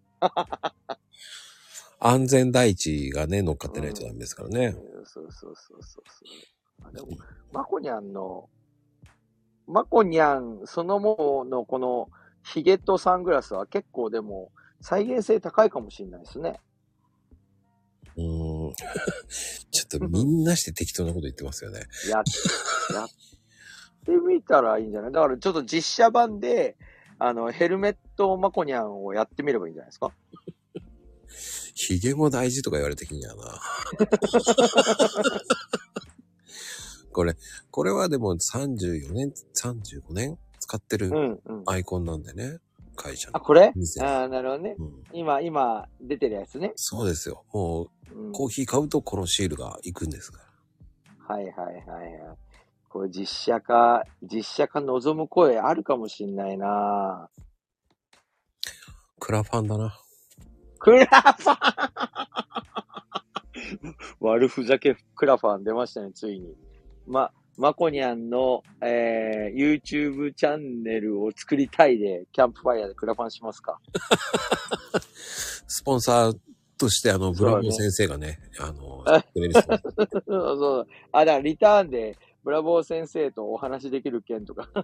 安全第一がね、乗っかってないとダメですからね。そうそうそうそうそう。あでも、まこにゃんの、まこにゃんそのもののこのヒゲとサングラスは結構でも再現性高いかもしれないですね。うーん。ちょっとみんなして適当なこと言ってますよね。や、やってみたらいいんじゃない？だからちょっと実写版で、あの、ヘルメットまこにゃんをやってみればいいんじゃないですか？ヒゲも大事とか言われてきんやな。これ、これはでも34年、35年使ってるうんうん。アイコンなんでね。会社あ、の。これ？店ああ、なるほどね。うん、今、今出てるやつね。そうですよ。もうんう、コーヒー買うとこのシールが行くんですから。はいはいはいはい。これ実写化、実写化望む声あるかもしんないなクラファンだな。クラファン 悪ふざけクラファン出ましたね、ついに。ま、まこにゃんの、えー、YouTube チャンネルを作りたいで、キャンプファイヤーでクラファンしますか？スポンサーとしてあの、ブラボー先生がね、あの、くれるそうそう。あ、だからリターンで、ブラボー先生とお話できる件とか、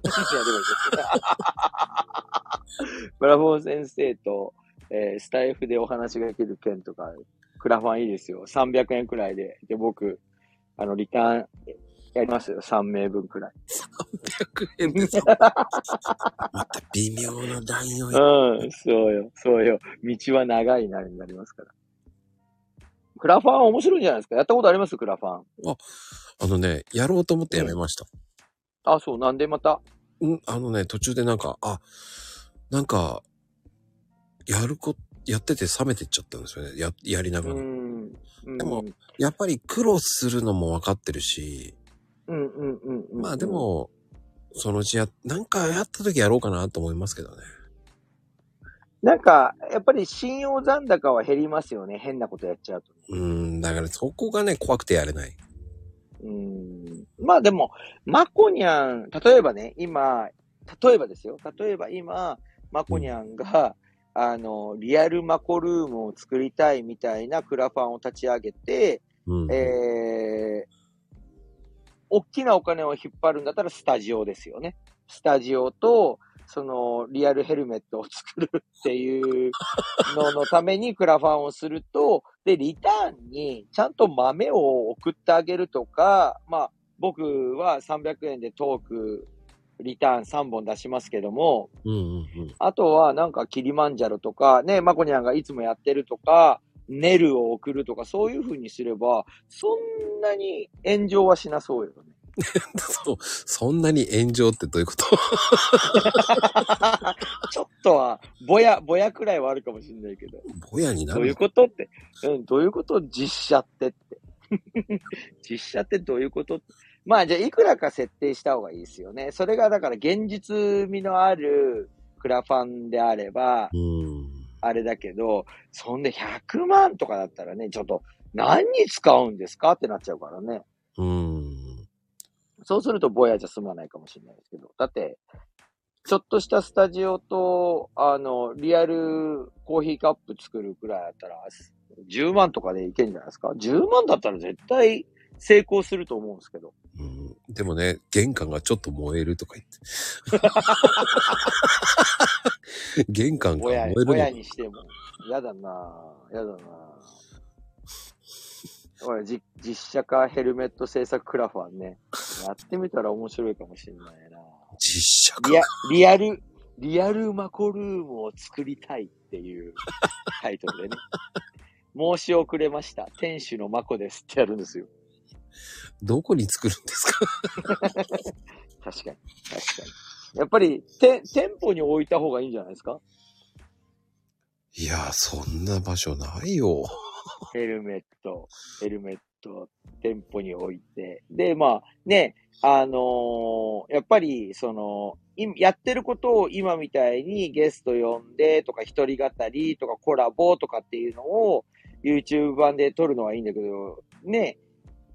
ブラボー先生と、えースタイフでお話ができる件とか、クラファンいいですよ。300円くらいで。で、僕、あの、リターンやりますよ。3名分くらい。100円です。また微妙なラインをうん、そうよ、そうよ。道は長いなりになりますから。クラファン面白いんじゃないですか？やったことあります？クラファン。あのね、やろうと思ってやめました。あ、そう、なんでまた？うん、あのね、途中でなんか、あ、なんか、やるこ、やってて冷めてっちゃったんですよね。や、やりながら。うん。うんでもやっぱり苦労するのも分かってるし、うんうんうんうん。まあで、も、そのうちや、なんかやった時やろうかなと思いますけどね。なんか、やっぱり信用残高は減りますよね。変なことやっちゃうと。うん、だからそこがね、怖くてやれない。うん。まあでも、まこにゃん、例えばね、今、例えばですよ。例えば今、まこにゃんが、あの、リアルマコルームを作りたいみたいなクラファンを立ち上げて、うん。えー、大きなお金を引っ張るんだったらスタジオですよね。スタジオと、その、リアルヘルメットを作るっていうののためにクラファンをすると、で、リターンにちゃんと豆を送ってあげるとか、まあ、僕は300円でトーク、リターン3本出しますけども、うんうんうん。あとはなんかキリマンジャロとか、ね、まこにゃんがいつもやってるとか、ネルを送るとか、そういう風にすれば、そんなに炎上はしなそうよね。そう、そんなに炎上ってどういうこと？ちょっとは、ぼや、ぼやくらいはあるかもしれないけど。ぼやになどういうる。ことって？うん、どういうこと？実写ってって。実写ってどういうこと？まあじゃあいくらか設定した方がいいですよね。それがだから現実味のあるクラファンであれば、うん。あれだけど、そんで100万とかだったらね、ちょっと何に使うんですかってなっちゃうからね。うん。そうするとぼやじゃ済まないかもしれないですけど。だって、ちょっとしたスタジオと、あの、リアルコーヒーカップ作るくらいだったら、10万とかでいけんじゃないですか ?10 万だったら絶対成功すると思うんですけど。うん、でもね、玄関がちょっと燃えるとか言って。玄関が燃え、るの。にしても。やだなぁ。やだなぁ。俺、じ実写化ヘルメット制作クラファンね。やってみたら面白いかもしれないな実写化？リア、リアル、リアルマコルームを作りたいっていうタイトルでね。申し遅れました。店主のマコですってやるんですよ。どこに作るんですか？確かに。確かに。やっぱり、て、店舗に置いた方がいいんじゃないですか？いや、そんな場所ないよ。ヘルメット、ヘルメット、店舗に置いて。で、まあ、ね、あのーやっぱり、その、いやってることを今みたいにゲスト呼んでとか一人語りとかコラボとかっていうのを YouTube 版で撮るのはいいんだけど、ね、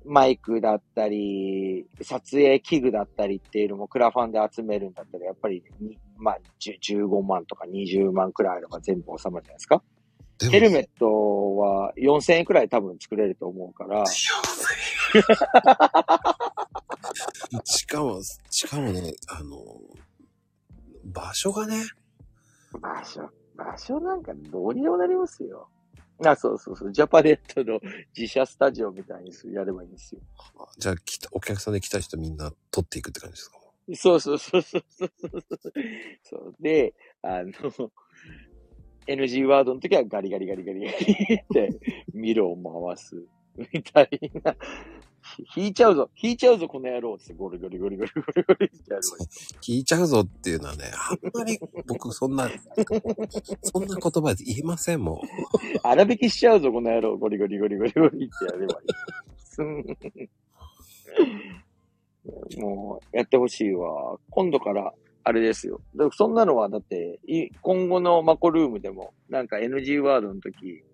マイクだったり、撮影器具だったりっていうのもクラファンで集めるんだったら、やっぱりに、まあ、10 15万とか20万くらいあれば全部収まるじゃないですか。ヘルメットは4000円くらい多分作れると思うから、しかも、しかもね、あの、場所がね、場所、場所なんかどうにでもなりますよ。あ、そうそうそう。ジャパネットの自社スタジオみたいにするやればいいんですよ。じゃあ来た、お客さんで来た人みんな取っていくって感じですか？そうそうそうそうそうそう。そうで、あの、NG ワードの時はガリガリガリガリガリってミロを回す。みたいな。引いちゃうぞ引いちゃうぞこの野郎ってゴリゴリゴリゴリゴリゴリってやればいちゃうぞっていうのはね、あんまり僕そんな、そんな言葉で言いませんもん。荒引きしちゃうぞこの野郎ゴリゴリゴリゴリゴリってやればいい。もう、やってほしいわ。今度から、あれですよ。でそんなのは、だって、い今後のマコルームでも、なんか NG ワードの時、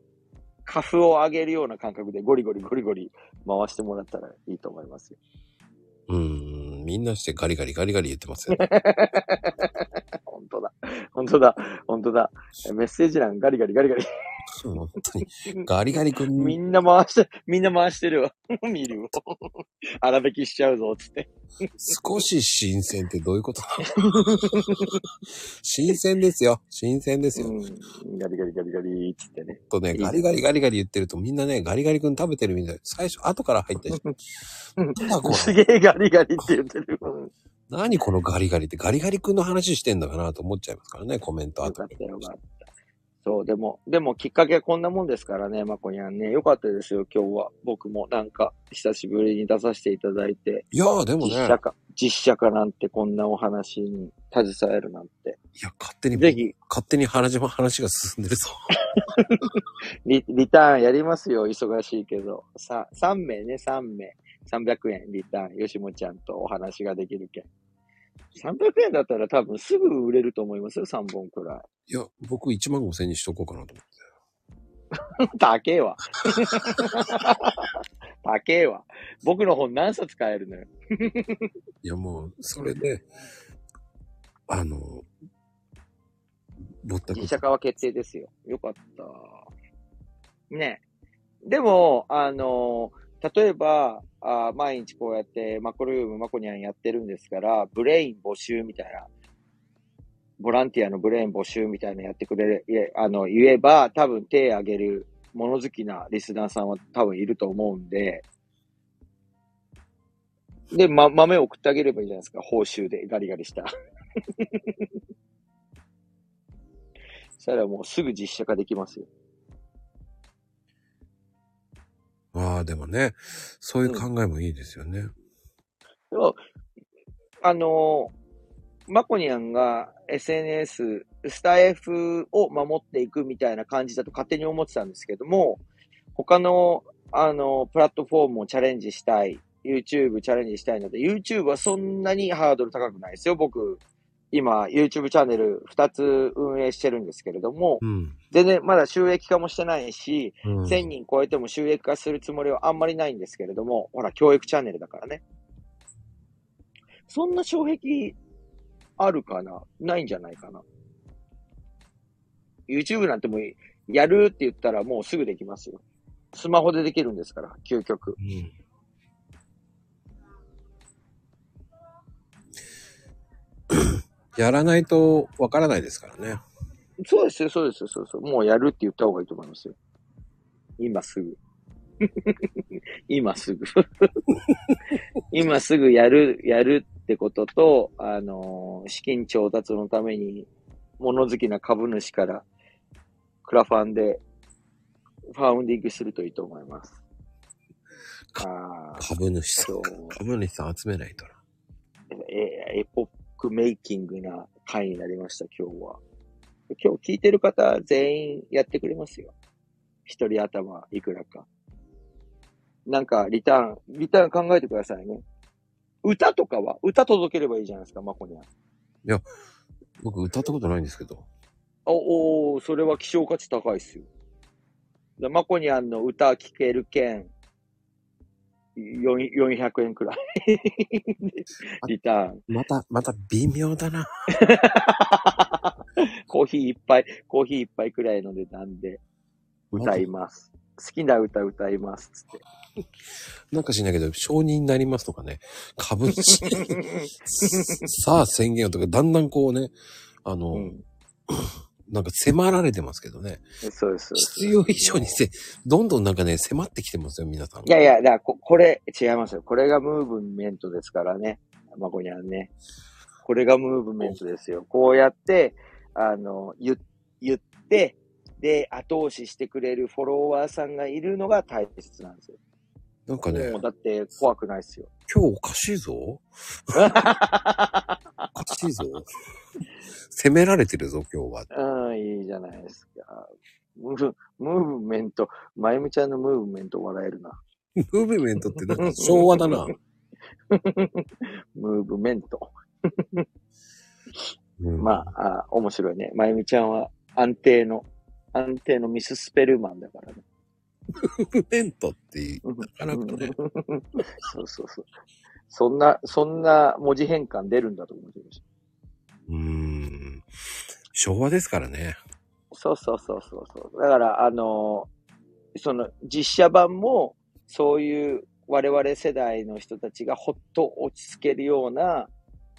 カフを上げるような感覚でゴリゴリゴリゴリ回してもらったらいいと思いますよ。うーん、みんなしてガリガリガリガリ言ってますよ。本当だ。本当だ。本当だ。メッセージ欄ガリガリガリガリ。本当に。ガリガリ君みんな回して、みんな回してるわ。見るわ。荒引きしちゃうぞ、つって。少し新鮮ってどういうこと？新鮮ですよ。新鮮ですよ。うん。ガリガリガリガリ、つってね。とね、ガリガリガリガリ言ってるとみんなね、ガリガリ君食べてるみたい。最初、後から入った人。なんだこすげえガリガリって言ってる。何このガリガリって？ガリガリ君の話してんだかなと思っちゃいますからね、コメント後によかったよかった。そう、でも、でもきっかけはこんなもんですからね、まこにゃんね。よかったですよ、今日は。僕もなんか、久しぶりに出させていただいて。いやーでもね、実写化、実写化なんてこんなお話に携えるなんて。いや、勝手に、ぜひ、勝手に話も話が進んでるぞ。リリターンやりますよ、忙しいけど。さ、3名ね、3名。300円リターン、吉本ちゃんとお話ができるけん。300円だったら多分すぐ売れると思いますよ、3本くらい。いや、僕1万5千にしとこうかなと思って。高えわ。高えわ。僕の本何冊買えるのよ。いや、もう、それで、あの、ぼったく実写化は決定ですよ。よかった。ね。でも、あの、例えば、あ毎日こうやってマコルーム、マコニャンやってるんですから、ブレイン募集みたいな、ボランティアのブレイン募集みたいなのやってくれる、あの、言えば、多分手挙げる物好きなリスナーさんは多分いると思うんで、で、ま、豆を送ってあげればいいじゃないですか。報酬でガリガリした。そしたらもうすぐ実写化できますよ。ああ、でもね、そういう考えもいいですよね。でもあのーマコニャンが SNS、スタイフを守っていくみたいな感じだと勝手に思ってたんですけども、他の、あの、プラットフォームをチャレンジしたい、YouTube チャレンジしたいので、YouTube はそんなにハードル高くないですよ。僕、今、YouTube チャンネル2つ運営してるんですけれども、うん。全然まだ収益化もしてないし、うん。1000人超えても収益化するつもりはあんまりないんですけれども、ほら、教育チャンネルだからね。そんな障壁あるかな？ないんじゃないかな ?YouTube なんてもうやるって言ったらもうすぐできますよ。スマホでできるんですから、究極。うんやらないとわからないですからね。そうですよ、そうですよ、そうですよ。もうやるって言った方がいいと思いますよ。今すぐ。今すぐ。今すぐやる、やるってことと、あのー資金調達のために、物好きな株主から、クラファンで、ファウンディングするといいと思います。株主さん。そう株主さん集めないとな。え、エポックメイキングな回になりました、今日は。今日聞いてる方全員やってくれますよ。一人頭いくらか。なんか、リターン、リターン考えてくださいね。歌とかは歌届ければいいじゃないですか、マコニャン。僕歌ったことないんですけど。お、おーそれは希少価値高いっすよ。でマコニャンの歌聴ける券、400円くらい。リターン。また、また微妙だな。コーヒー一杯、コーヒー一杯くらいの値段で歌います。好きな歌歌います。つって。なんかしないけど、承認になりますとかね。株主。さあ宣言をとか、だんだんこうね、あの、うんなんか迫られてますけどね。そうです。必要以上にせ、どんどんなんかね、迫ってきてますよ、皆さん。いやいや、だからこ、これ、違いますよ。これがムーブメントですからね。まこにゃんね。これがムーブメントですよ。こうやって、あの、言、言って、で、後押ししてくれるフォロワーさんがいるのが大切なんですよ。なんかねもう、だって怖くないですよ。今日おかしいぞ。おかしいぞ。責められてるぞ、今日は。うん、いいじゃないですか。ムーブ、ムーブメント、まゆみちゃんのムーブメント笑えるな。ムーブメントってなんか昭和だな。ムーブメント。うんまあ、あ面白いね。まゆみちゃんは安定の、安定のミススペルマンだからね。ムーブメントって、なかなかね。そうそうそう。そんな、そんな文字変換出るんだと思ってましうーん。昭和ですからね。た。そうそうそうそうそう。だから、あのその実写版も、そういう我々世代の人たちがほっと落ち着けるような、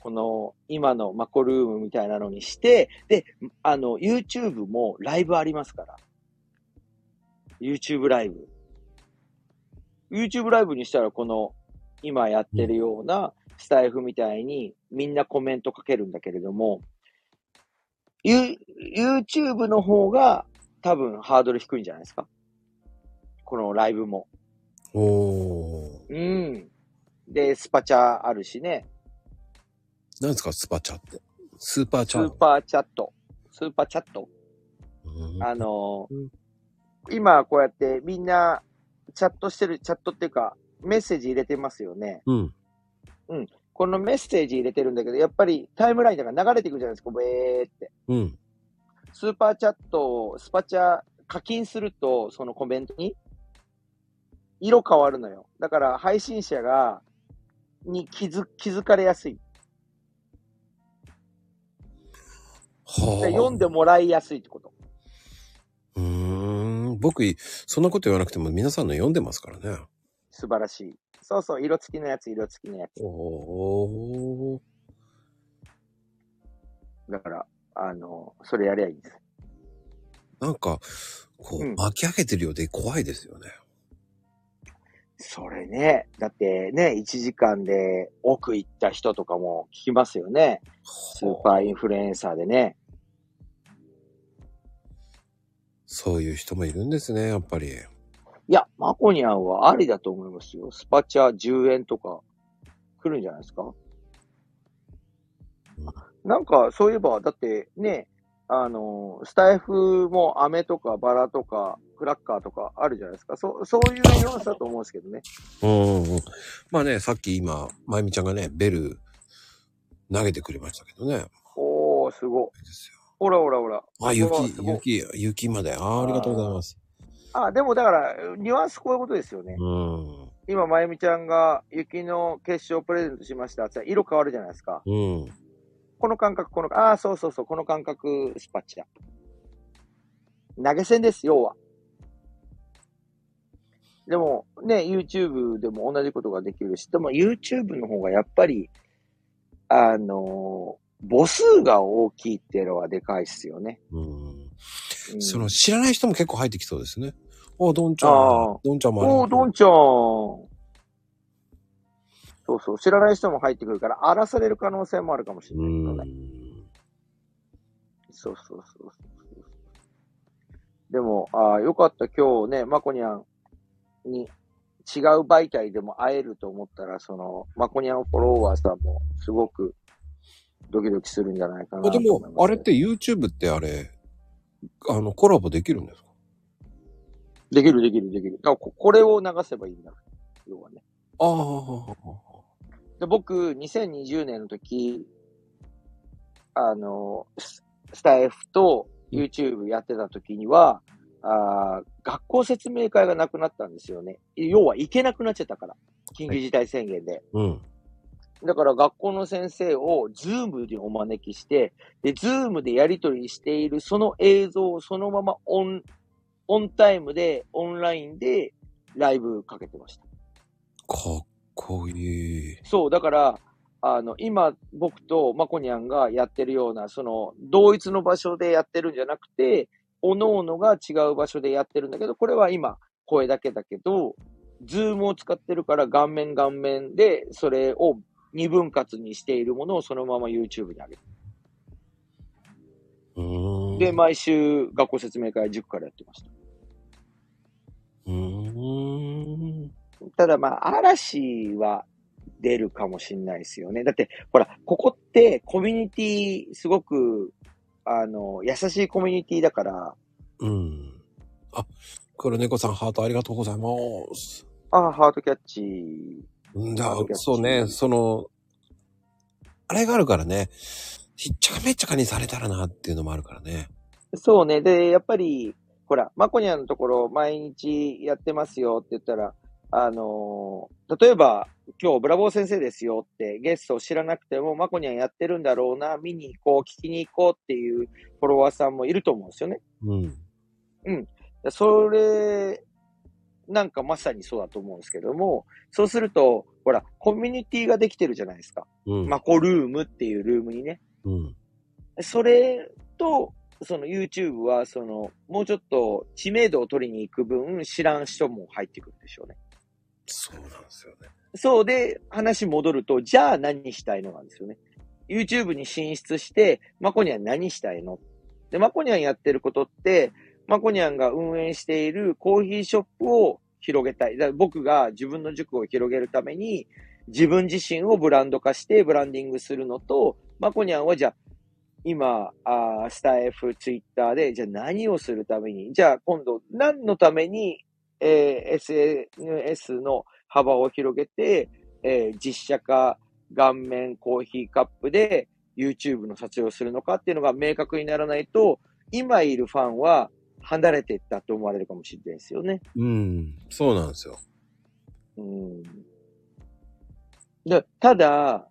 この今のマコルームみたいなのにして、で、あの、YouTube もライブありますから。YouTube ライブ。YouTube ライブにしたらこの今やってるようなスタイフみたいにみんなコメントかけるんだけれども、You- YouTube の方が多分ハードル低いんじゃないですかこのライブも。おー。うん。で、スパチャあるしね。なんですか、スパチャって？スーパーチャー。スーパーチャット。スーパーチャット。うんあのーうん今こうやってみんなチャットしてる、チャットっていうか、メッセージ入れてますよね。うん。このメッセージ入れてるんだけど、やっぱりタイムラインだから流れていくじゃないですか、べーって。うん。スーパーチャットを、スパチャ課金すると、そのコメントに、色変わるのよ。だから配信者が、に気づ、気づかれやすい。はあ。で読んでもらいやすいってこと。うーん。僕、そんなこと言わなくても皆さんの読んでますからね。素晴らしい。そうそう、色付きのやつ、色付きのやつ。おー。だから、あの、それやりゃいいんです。なんか、こう、うん巻き上げてるようで怖いですよね。それね、だってね、1時間で奥行った人とかも聞きますよね。スーパーインフルエンサーでね。そういう人もいるんですね、やっぱり。いや、マコニャンはありだと思いますよ。スパチャ10円とか来るんじゃないですか？なんか、そういえば、だってね、あの、スタイフも飴とかバラとかクラッカーとかあるじゃないですか。そう、そういうニュアンスだと思うんですけどね。うんうんうん。まあね、さっき今、まゆみちゃんがね、ベル投げてくれましたけどね。おー、すごい。ですよ。ほらほらほら。あ、雪雪、雪まで。あーありがとうございます。あ、でもだから、ニュアンスこういうことですよね。うん。今、まゆみちゃんが雪の結晶をプレゼントしましたって色変わるじゃないですか。うん。この感覚、この、ああ、そうそうそう、この感覚、スパッチだ。投げ銭です、要は。でも、ね、YouTube でも同じことができるし、でも YouTube の方がやっぱり、あの母数が大きいっていうのはでかいっすよね。うん。うんその、知らない人も結構入ってきそうですね。お、どんちゃん。どんちゃんもおー、どんちゃん。そうそう、知らない人も入ってくるから、荒らされる可能性もあるかもしれないね。うん。そうそうそう。でも、ああ、よかった。今日ね、まこにゃんに違う媒体でも会えると思ったら、その、まこにゃんフォロワーさんもすごくドキドキするんじゃないかなあでと思います。も、あれって YouTube ってあれ、あの、コラボできるんですか？できるできるできる。あここれを流せばいいんだ。要はね。ああ。で僕、2020年の時、あの、ススタエフと YouTube やってた時には、あー学校説明会がなくなったんですよね。要は行けなくなっちゃったから。緊急事態宣言で。うん。だから学校の先生を Zoom にお招きして、で、 Zoom でやり取りしているその映像をそのままオン、オンタイムで、オンラインでライブかけてました。かっこいい。そう、だから、あの、今、僕とマコニャンがやってるような、その、同一の場所でやってるんじゃなくて、各々が違う場所でやってるんだけど、これは今、声だけだけど、ズームを使ってるから、顔面顔面で、それを二分割にしているものをそのまま YouTube に上げる。で、毎週、学校説明会塾からやってました。うーん。ただまあ、嵐は出るかもしんないですよね。だって、ほら、ここってコミュニティ、すごく、あの、優しいコミュニティだから、うん。あ、黒猫さんハートありがとうございます。ああ、ハートキャッチ。んだそうね、その、あれがあるからね、ひっちゃかめっちゃかにされたらなっていうのもあるからね。そうね。で、やっぱり、ほら、マコニャンのところ毎日やってますよって言ったら、あのー例えば、今日ブラボー先生ですよってゲストを知らなくても、マコニャンやってるんだろうな、見に行こう、聞きに行こうっていうフォロワーさんもいると思うんですよね。うん。それ、なんかまさにそうだと思うんですけども、そうすると、ほら、コミュニティができてるじゃないですか。うん。マコルームっていうルームにね。うん。それと、その YouTube は、その、もうちょっと知名度を取りに行く分、知らん人も入ってくるでしょうね。そうなんですよね。そうで、話戻ると、じゃあ何したいのなんですよね。YouTube に進出して、マコニャン何したいの？で、マコニャンやってることって、マコニャンが運営しているコーヒーショップを広げたい。だから僕が自分の塾を広げるために、自分自身をブランド化してブランディングするのと、マコニャンはじゃあ、今、あスタイフ、ツイッターで、じゃあ何をするために、じゃあ今度何のために、えー SNS の幅を広げて、えー実写化、顔面コーヒーカップで YouTube の撮影をするのかっていうのが明確にならないと、今いるファンは離れていったと思われるかもしれないですよね。うん。そうなんですよ。うん。で、ただ、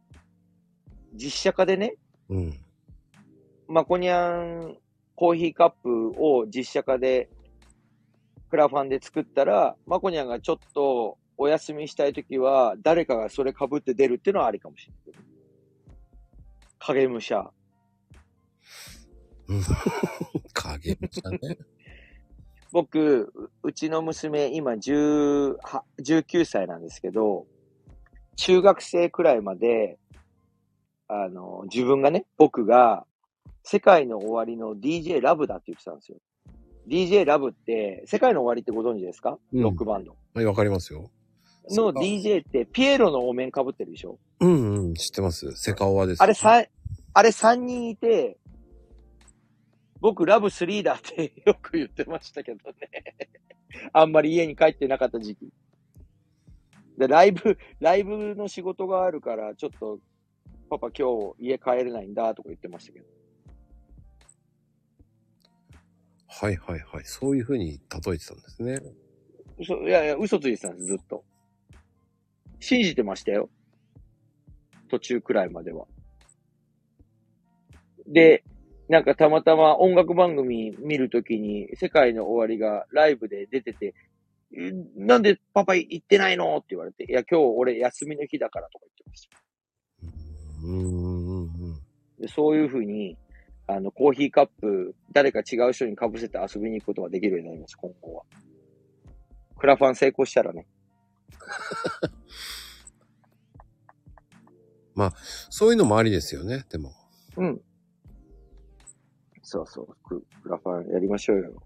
実写化でね、うん。マコニャンコーヒーカップを実写化で、クラファンで作ったら、マコニャンがちょっとお休みしたいときは、誰かがそれ被って出るっていうのはありかもしれない。影武者。影ちゃんね。僕、ううちの娘、今10は19歳なんですけど、中学生くらいまで、あの、自分がね、僕が、世界の終わりの DJ ラブだって言ってたんですよ。DJ ラブって、世界の終わりってご存知ですか、うんロックバンド。はい、わかりますよ。の DJ って、ピエロのお面被ってるでしょ？うんうん、知ってます。セカオワです。あれさ、あれ3人いて、僕ラブ3だってよく言ってましたけどね。あんまり家に帰ってなかった時期。で、ライブ、ライブの仕事があるから、ちょっと、パパ今日家帰れないんだとか言ってましたけど。はいはいはい。そういう風に例えてたんですね。嘘、いやいや、嘘ついてたんです、ずっと。信じてましたよ。途中くらいまでは。で、なんかたまたま音楽番組見るときに、世界の終わりがライブで出てて、えなんでパパ行ってないのって言われて、いや、今日俺休みの日だからとか言ってました。うーんうんうん。でそういうふうに、あの、コーヒーカップ、誰か違う人に被せて遊びに行くことができるようになります、今後は。クラファン成功したらね。そういうのもありですよね、でも。うん。そうそう、ククラファンやりましょうよ。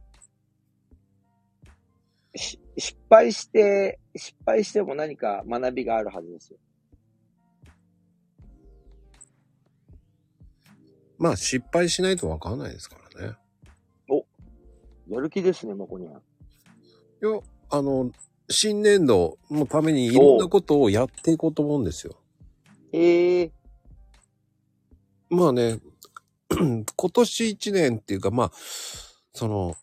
し失敗して、失敗しても何か学びがあるはずですよ。まあ失敗しないとわかんないですからね。やる気ですね、まこにゃん。いや、あの、新年度のためにいろんなことをやっていこうと思うんですよ。ええまあね、今年一年っていうか、まあ、その、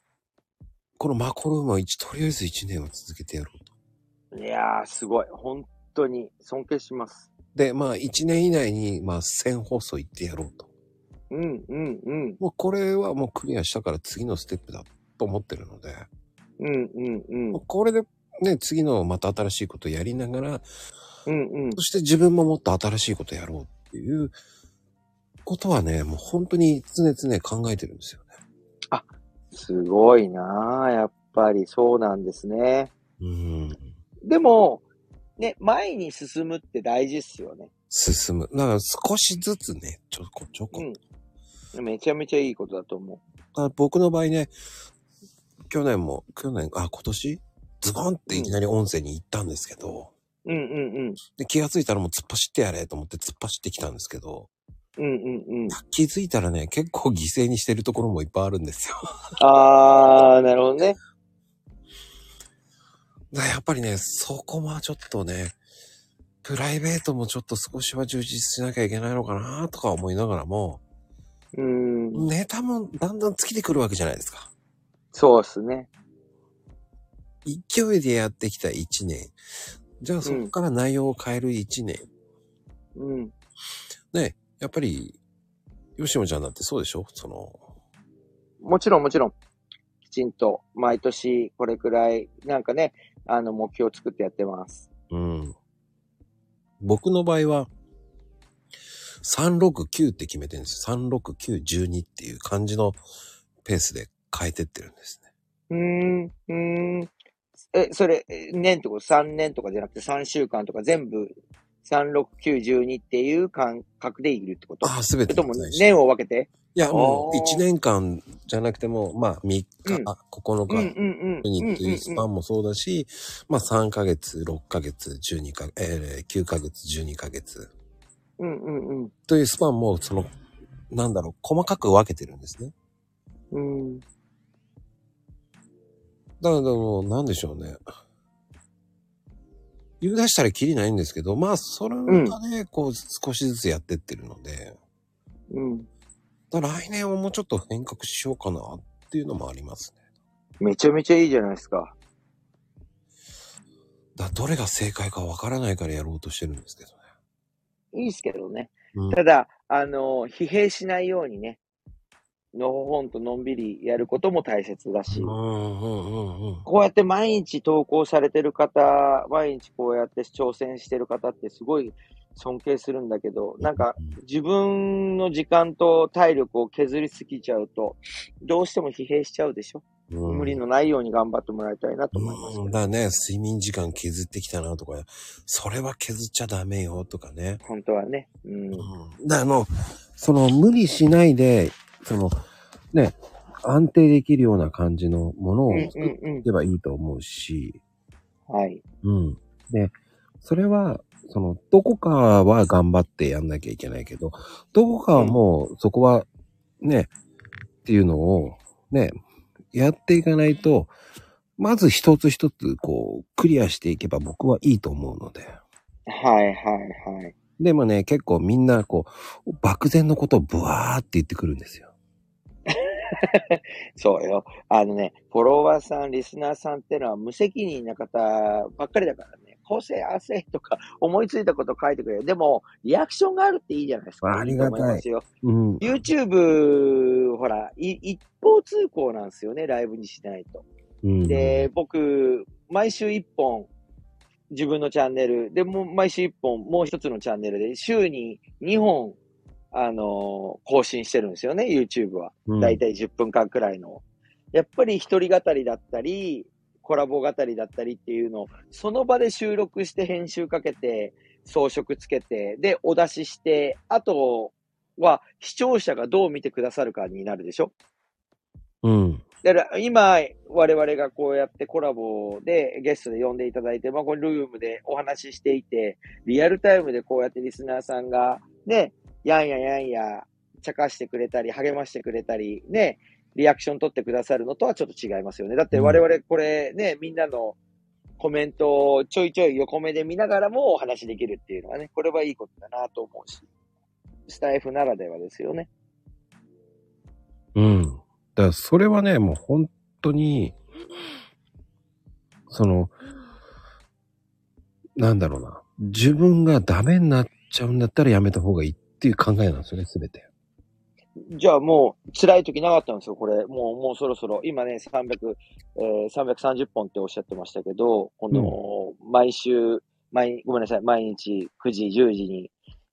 このマコルームは一、とりあえず一年は続けてやろうと。いやー、すごい。本当に尊敬します。で、まあ一年以内に、まあ1000放送行ってやろうと。うん、うん、うん。もうこれはもうクリアしたから次のステップだと思ってるので、うん、うん、うん。これでね、次のまた新しいことやりながら、うん、うんそ。して自分ももっと新しいことやろうっていうことはね、もう本当に常々考えてるんですよね。すごいなーやっぱりそうなんですね。うん。でも、ね、前に進むって大事っすよね。進む。だから少しずつね、ちょこちょこ。うん。めちゃめちゃいいことだと思だから僕の場合ね、去年も、去年、あ、今年？ズボンっていきなり音声に行ったんですけど、う。うんうんうん。で、気がついたらもう突っ走ってやれと思って突っ走ってきたんですけど、うんうんうん。気づいたらね、結構犠牲にしてるところもいっぱいあるんですよ。あー、なるほどね。やっぱりね、そこはちょっとね、プライベートもちょっと少しは充実しなきゃいけないのかなとか思いながらも、うん。ネタもだんだん尽きてくるわけじゃないですか。そうっすね。勢いでやってきた1年。じゃあそこから内容を変える1年。うん。ね、やっぱり、吉野ちゃんだってそうでしょ？その、もちろんもちろん。きちんと、毎年これくらい、なんかね、あの、目標を作ってやってます。うん。僕の場合は、369って決めてるんですよ。36912っていう感じのペースで変えてってるんですね。うーん、うーん。え、それ、え年とか3年とかじゃなくて3週間とか全部36912っていう感覚でいるってこと？ああ、すべてそれとも年を分けて？いや、もうあー1年間じゃなくても、まあ3日、うんあ9日、うんうんうん。にっていうスパンもそうだし、まあ3ヶ月、6ヶ月、12ヶ月、えー、9ヶ月、12ヶ月うんうんうん。というスパンも、その、なんだろう、細かく分けてるんですね。うん。だから、なんでしょうね。言い出したらキリないんですけど、まあ、それがね、こう、少しずつやってってるので、うん。来年はもうちょっと変革しようかなっていうのもありますね。めちゃめちゃいいじゃないですか。だどれが正解かわからないからやろうとしてるんですけどね。いいですけどね。うんただ、あの、疲弊しないようにね、のほほんとのんびりやることも大切だし。こうやって毎日投稿されてる方、毎日こうやって挑戦してる方ってすごい尊敬するんだけど、なんか自分の時間と体力を削りすぎちゃうと、どうしても疲弊しちゃうでしょ、うん、無理のないように頑張ってもらいたいなと思いますけうん、ど。だね、睡眠時間削ってきたなとか、それは削っちゃダメよとかね。本当はね。うん。うん。だあの、その無理しないで、その、ね、安定できるような感じのものをうん作っうんてばいいと思うし、うん。はい。うん。で、それは、その、どこかは頑張ってやんなきゃいけないけど、どこかはもう、そこは、ね、っていうのを、ね、やっていかないと、まず一つ一つ、こう、クリアしていけば僕はいいと思うので。はいはいはい。でもね、結構みんな、こう、漠然のことをブワーって言ってくるんですよ。そうよ。あのね、フォロワーさん、リスナーさんってのは無責任な方ばっかりだからね。構成、あせとか思いついたこと書いてくれる。でも、リアクションがあるっていいじゃないですか。ありがたいと思ますよ。うん。YouTube、ほら、い一方通行なんですよね、ライブにしないと。うん、で、僕、毎週一本、自分のチャンネル、で、もう毎週一本、もう一つのチャンネルで、週に2本、あのー更新してるんですよね、YouTube は。うんだいたい10分間くらいの。やっぱり一人語りだったり、コラボ語りだったりっていうのを、その場で収録して編集かけて、装飾つけて、で、お出しして、あとは視聴者がどう見てくださるかになるでしょ？うん。だから今、我々がこうやってコラボでゲストで呼んでいただいて、まあ、このルームでお話ししていて、リアルタイムでこうやってリスナーさんが、ね、やんややんや、茶化してくれたり、励ましてくれたり、ね、リアクション取ってくださるのとはちょっと違いますよね。だって我々これね、みんなのコメントをちょいちょい横目で見ながらもお話しできるっていうのはね、これはいいことだなと思うし、スタイフならではですよね。うん。だからそれはね、もう本当に、その、なんだろうな。自分がダメになっちゃうんだったらやめた方がいいっていう考えなんですよね、すべて。じゃあもう辛い時なかったんですよ、これ。もう、もうそろそろ。今ね、300、えー、330本っておっしゃってましたけど、この、毎週、毎、ごめんなさい、毎日9時、10時に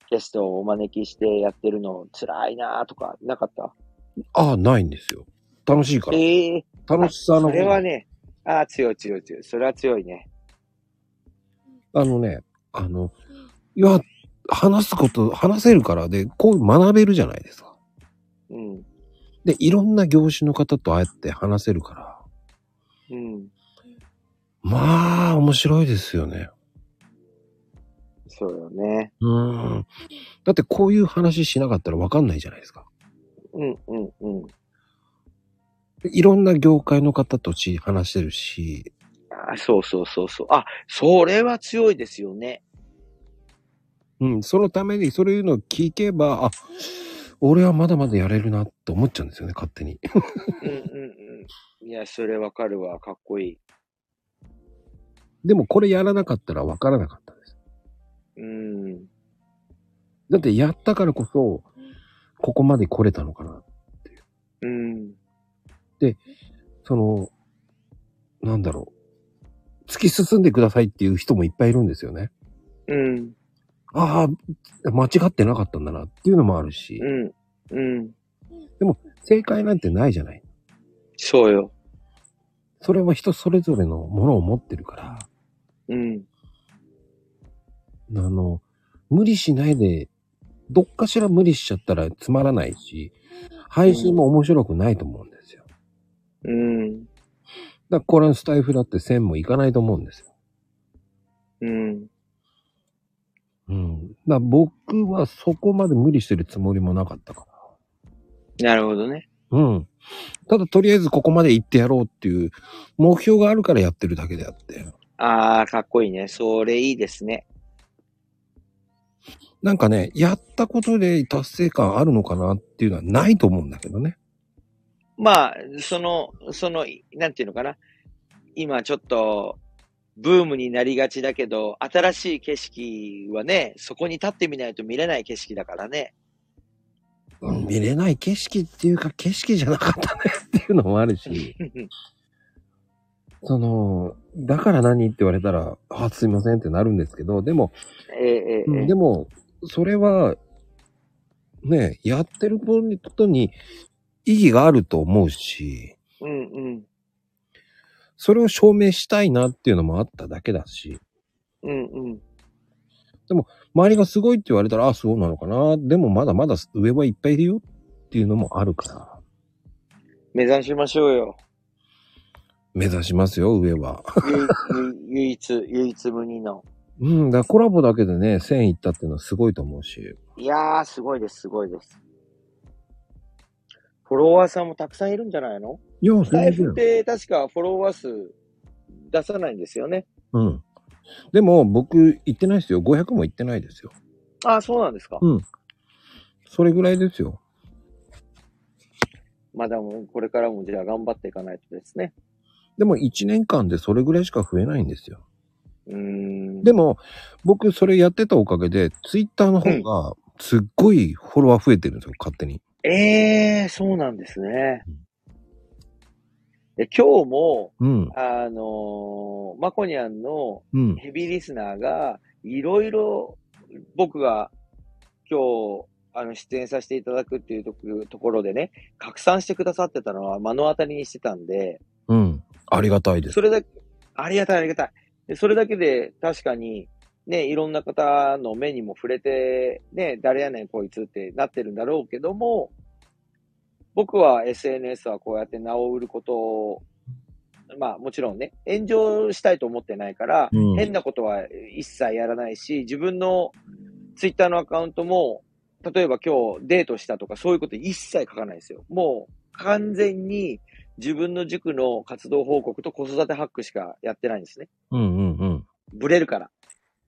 ゲストをお招きしてやってるの辛いなとか、なかった？ああ、ないんですよ。楽しいから。ええ楽しさのそれはね、ああ、強い強い強い。それは強いね。あのね、あの、いや、話すこと、話せるからで、こう学べるじゃないですか。うん。で、いろんな業種の方とああやって話せるから、うん。まあ、面白いですよね。そうよね。うん。だってこういう話しなかったらわかんないじゃないですか。うん、うん、うん。でいろんな業界の方とし話してるし、あそうそうそうそう。あ、それは強いですよね。うん、そのためにそういうのを聞けば、あ、俺はまだまだやれるなって思っちゃうんですよね、勝手に。うん、うん、うん。いや、それわかるわ。かっこいい。でもこれやらなかったらわからなかったです。うん。だってやったからこそ、ここまで来れたのかな。うん。その、なんだろう。突き進んでくださいっていう人もいっぱいいるんですよね。うん。ああ、間違ってなかったんだなっていうのもあるし、うん。うん。正解なんてないじゃない。そうよ。それは人それぞれのものを持ってるから、うん。あの、無理しないで、どっかしら無理しちゃったらつまらないし、配信も面白くないと思うんですよ。うん。だからこれのスタイフだって1000もいかないと思うんですよ。うん。うん。だ僕はそこまで無理してるつもりもなかったかなるほどね。ら。うん。ただとりあえずここまで行ってやろうっていう目標があるからやってるだけであって。ああ、かっこいいね。それいいですね。なんかね、やったことで達成感あるのかなっていうのはないと思うんだけどね。まあ、その、その、なんていうのかな。今ちょっと、ブームになりがちだけど、新しい景色はね、そこに立ってみないと見れない景色だからね。見れない景色っていうか景色じゃなかったねっていうのもあるし、その、だから何って言われたら、あ、すいませんってなるんですけど、でも、ええええええでも、それは、ね、やってることに意義があると思うし、うんうん。それを証明したいなっていうのもあっただけだし、うんうん。周りがすごいって言われたら、あ、そうなのかな。でもまだまだ上はいっぱいいるよっていうのもあるから、目指しましょうよ。目指しますよ、上は。唯 唯一、唯一無二の。うん、だコラボだけでね、1000いったっていうのはすごいと思うし。いやー、すごいです、すごいです。フォロワーさんもたくさんいるんじゃないの？いや、スタイフっ。て確かフォロワー数出さないんですよね。うん。でも、僕、行ってないですよ。500も行ってないですよ。あ、そうなんですか。うん。それぐらいですよ。まだもうこれからもじゃあ頑張っていかないとですね。でも、1年間でそれぐらいしか増えないんですよ。うーん。でも、僕、それやってたおかげで、ツイッターの方が、すっごいフォロワー増えてるんですよ、勝手に。ええー、そうなんですね。で今日も、うん。あのーマコニャンのうん。ヘビーリスナーが、いろいろ僕が今日、あの、出演させていただくっていうとところでね、拡散してくださってたのは目の当たりにしてたんで、うん。ありがたいです。それだけ、ありがたいありがたい。でそれだけで確かに、ね、いろんな方の目にも触れて、ね、誰やねんこいつってなってるんだろうけども、僕は SNS はこうやって名を売ることを、まあもちろんね、炎上したいと思ってないから、うん変なことは一切やらないし、自分のツイッターのアカウントも、例えば今日デートしたとかそういうこと一切書かないですよ。もう完全に自分の塾の活動報告と子育てハックしかやってないんですね。うんうんうん。ブレるから。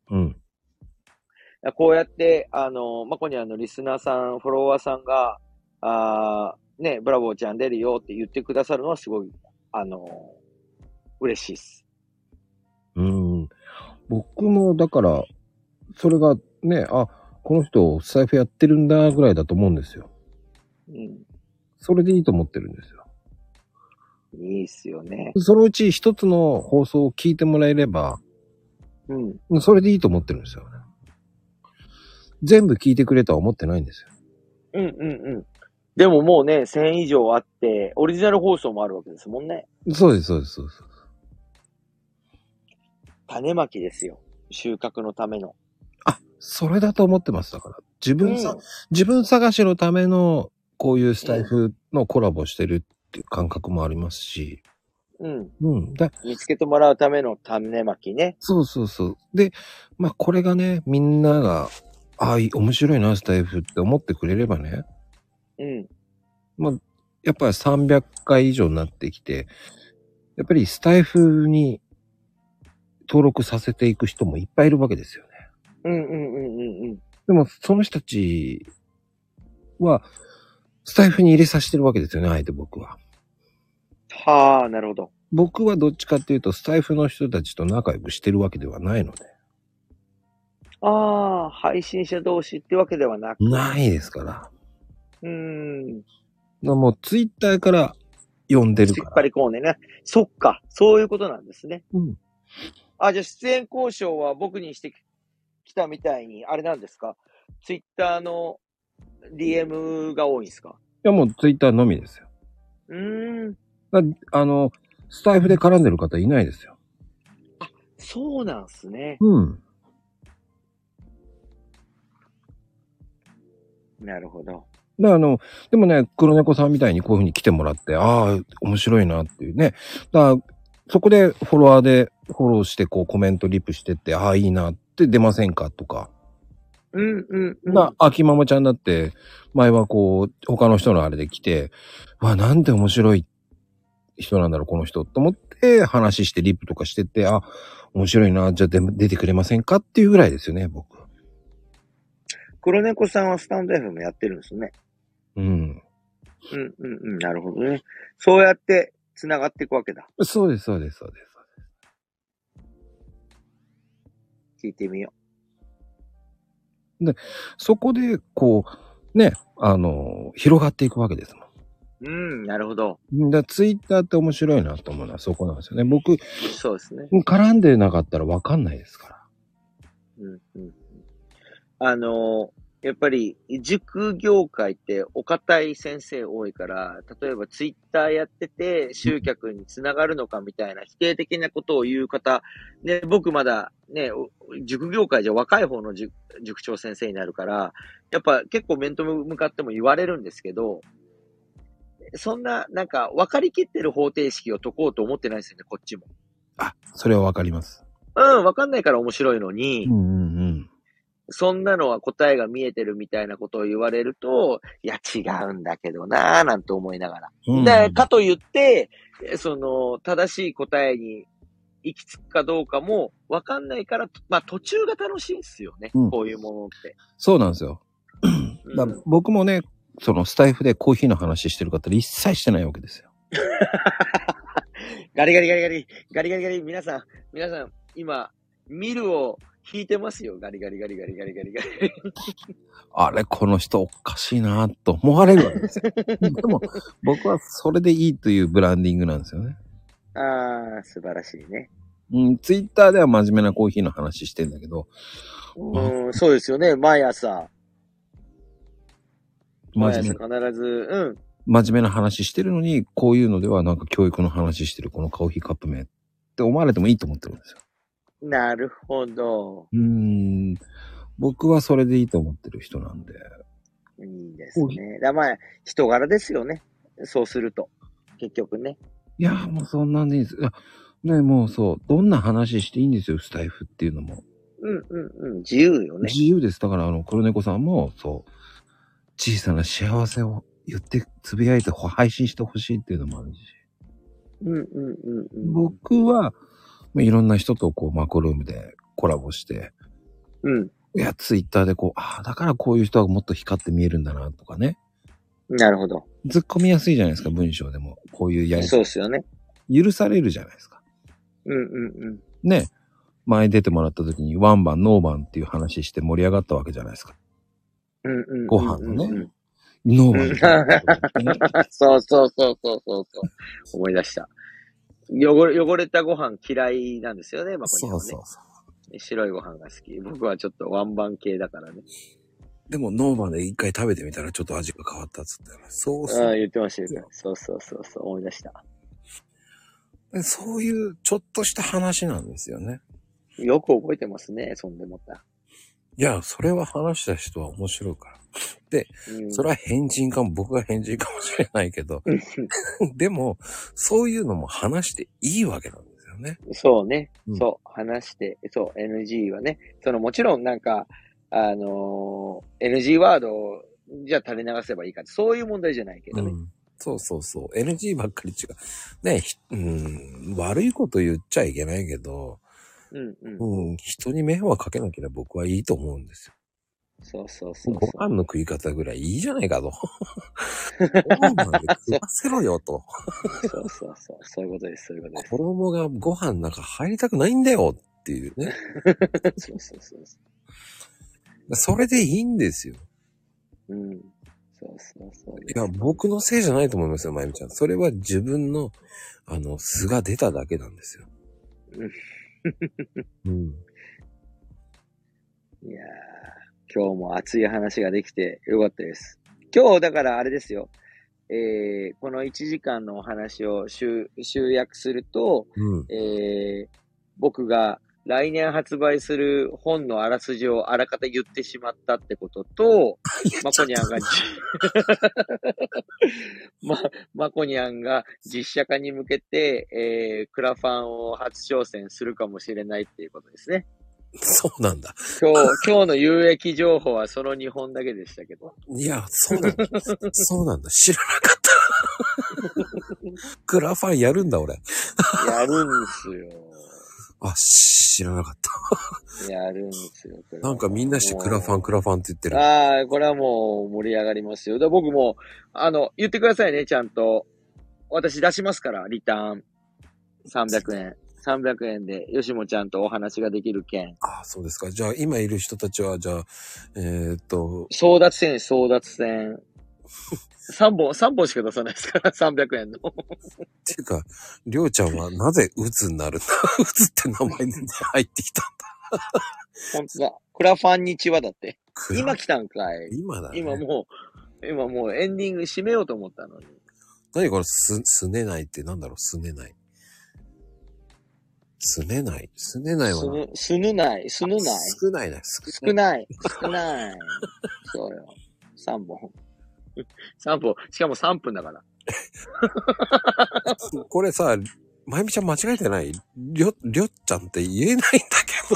うん。こうやって、あの、マコニャンのリスナーさん、フォロワーさんが、あーね、ブラボーちゃん出るよって言ってくださるのはすごい、あの、嬉しいです。うん。僕も、だから、それがね、あ、この人、財布やってるんだ、ぐらいだと思うんですよ。うん。それでいいと思ってるんですよ。いいっすよね。そのうち一つの放送を聞いてもらえれば、うん。それでいいと思ってるんですよね。全部聞いてくれとは思ってないんですよ。うんうんうん。でももうね、1000以上あって、オリジナル放送もあるわけですもんね。そうです、そうです、そうです。種まきですよ。収穫のための。あ、それだと思ってます。だから。自分さ、うん自分探しのための、こういうスタイフのコラボしてるっていう感覚もありますし。うん。うん。だ見つけてもらうための種まきね。そうそうそう。で、まあこれがね、みんなが、ああ、面白いな、スタイフって思ってくれればね、うん。やっぱり300回以上になってきて、やっぱりスタイフに登録させていく人もいっぱいいるわけですよね。うんうんうんうんうん。でも、その人たちは、スタイフに入れさせてるわけですよね、あえて僕は。はあ、なるほど。僕はどっちかっていうと、スタイフの人たちと仲良くしてるわけではないので。ああ、配信者同士ってわけではなく。ないですから。うーん。もう、ツイッターから呼んでる引っ張から。り込んでね。そっか。そういうことなんですね。うん。あ、じゃあ出演交渉は僕にしてきたみたいに、あれなんですか？ツイッターの DM が多いんですか？いや、もうツイッターのみですよ。うーん。だあの、スタイフで絡んでる方いないですよ。そうなんすね。うん。なるほど。だからあの、でもね、黒猫さんみたいにこういう風に来てもらって、ああ、面白いなっていうね。だから、そこでフォロワーでフォローして、こうコメントリプしてって、ああ、いいなって出ませんかとか。うんうんうん。な、秋ママちゃんだって、前はこう、他の人のあれで来て、わ、なんて面白い人なんだろう、この人。と思って話してリップとかしてって、あ、面白いな、じゃあ出出てくれませんかっていうぐらいですよね、僕。黒猫さんはスタンド FM やってるんですね。うん。うんうんうん。なるほどね。そうやって繋がっていくわけだ。そうです、そうです、そうです。聞いてみよそこで、こう、ね、あの、広がっていくわけですもう。うん、なるほど。ん。だツイッターって面白いなと思うのはそこなんですよね。僕、そうですね。絡んでなかったらわかんないですから。うんうんうん。あの、やっぱり、塾業界ってお堅い先生多いから、例えばツイッターやってて集客につながるのかみたいな否定的なことを言う方、ね、僕まだね、お塾業界じゃ若い方の塾塾長先生になるから、やっぱ結構面と向かっても言われるんですけど、そんな、なんか分かりきってる方程式を解こうと思ってないですよね、こっちも。あ、それはわかります。うん、分かんないから面白いのに、うんうんうん。そんなのは答えが見えてるみたいなことを言われると、いや、違うんだけどなぁ、なんて思いながら。うんで、かと言って、えその、正しい答えに行き着くかどうかもわかんないから、まあ途中が楽しいんですよね。うんこういうものって。そうなんですよ。うんだ僕もね、そのスタイフでコーヒーの話してる方一切してないわけですよ。ガリガリガリガリ、ガリガリガリ、皆さん、皆さん、今、ミルを引いてますよ。ガリガリガリガリガリガリガリ。あれ、この人おかしいなと思われるわけですよ。でも、僕はそれでいいというブランディングなんですよね。ああ、素晴らしいね。うん、ツイッターでは真面目なコーヒーの話してんだけど、うん、そうですよね。毎朝。毎真朝面目、必ず、うん。真面目な話してるのに、こういうのではなんか教育の話してるこのコーヒーカップ麺って思われてもいいと思ってるんですよ。なるほど。うーん、僕はそれでいいと思ってる人なんで。いいですね。だまあ、人柄ですよね。そうすると。結局ね。いや、もうそんなんでいいです。いや、ね、もうそう、どんな話していいんですよ、スタイフっていうのも。うんうんうん。自由よね。自由です。だから、あの、黒猫さんも、そう、小さな幸せを言って、つぶやいて配信してほしいっていうのもあるし。うんうんうんうん。僕は、まあいろんな人とこう、マコルームでコラボして、うん。いや、ツイッターでこう、ああ、だからこういう人はもっと光って見えるんだな、とかね。なるほど。突っ込みやすいじゃないですか、文章でも。こういうやり、そうですよね。許されるじゃないですか。うんうんうん。ね。前出てもらった時にワンバン、ノーバンっていう話して盛り上がったわけじゃないですか。うんうんうんうん。ご飯のねうんノーバン、ね。そうそうそうそうそうそう。思い出した。汚れ、汚れたご飯嫌いなんですよね、まこにはね。そうそうそう。白いご飯が好き。僕はちょっとワンバン系だからね。でもノーバンで一回食べてみたらちょっと味が変わったっつって。そうああ、そう。言ってましたよ。そうそうそうそう、思い出した。そういうちょっとした話なんですよね。よく覚えてますね、そんでもった。いや、それは話した人は面白いから。うん、それは変人かも、僕が変人かもしれないけど。でも、そういうのも話していいわけなんですよね。そうね、うんそう、話して、そう、NG はね、そのもちろんなんか、あのー NG ワードを、じゃあ垂れ流せばいいかって、そういう問題じゃないけどね。うん。そうそうそう。NG ばっかり違う。ね、ひうん、悪いこと言っちゃいけないけど、うん、うん、うん、人に迷惑かけなければ僕はいいと思うんですよ。そうそうそうご。飯の食い方ぐらいいいじゃないかと。ご飯まで食わせろよと。そうそうそう。そういうことです、そういうことです。衣がご飯の中入りたくないんだよっていうね。そうそうそうそそれでいいんですよ。う。うん。そうそうそう。いや、僕のせいじゃないと思いますよ、まゆみちゃん。それは自分の、あの、素が出ただけなんですよ。うん。いやー、今日も熱い話ができてよかったです。今日、だからあれですよ。えー、この1時間のお話を集集約すると、うん。えー、僕が来年発売する本のあらすじをあらかた言ってしまったってことと、まこにゃんがじ、ま、まこにゃんが実写化に向けて、えー、クラファンを初挑戦するかもしれないっていうことですね。そうなんだ。今日、今日の有益情報はその2本だけでしたけど。いや、そうなんだ。そうなんだ。知らなかった。クラファンやるんだ、俺。やるんすよ。あ、知らなかった。やるんですよ。なんかみんなしてクラファン、クラファンって言ってる。ああ、これはもう盛り上がりますよ。で僕も、あの、言ってくださいね、ちゃんと。私出しますから、リターン。300円。300円で、よしもちゃんとお話ができる件。あ、そうですか。じゃあ、今いる人たちは、じゃあ、えー、っと、争奪戦、争奪戦。3本、三本しか出さないですから、300円の。っていうか、りょうちゃんはなぜうつになるんだ？うつって名前で入ってきたんだ？本当だ。クラファンにちはだって。今来たんかい。今だね。今もう、今もうエンディング締めようと思ったのに。何これ、す、すねないってなんだろう、すねない。すねない。すねないはな。すぬ、ない、すぬない。少ないな。少少ない、少ない。そうよ。3本。3本。しかも3分だから。これさ、まゆみちゃん間違えてない？りょ、りょっちゃんって言えないんだけど。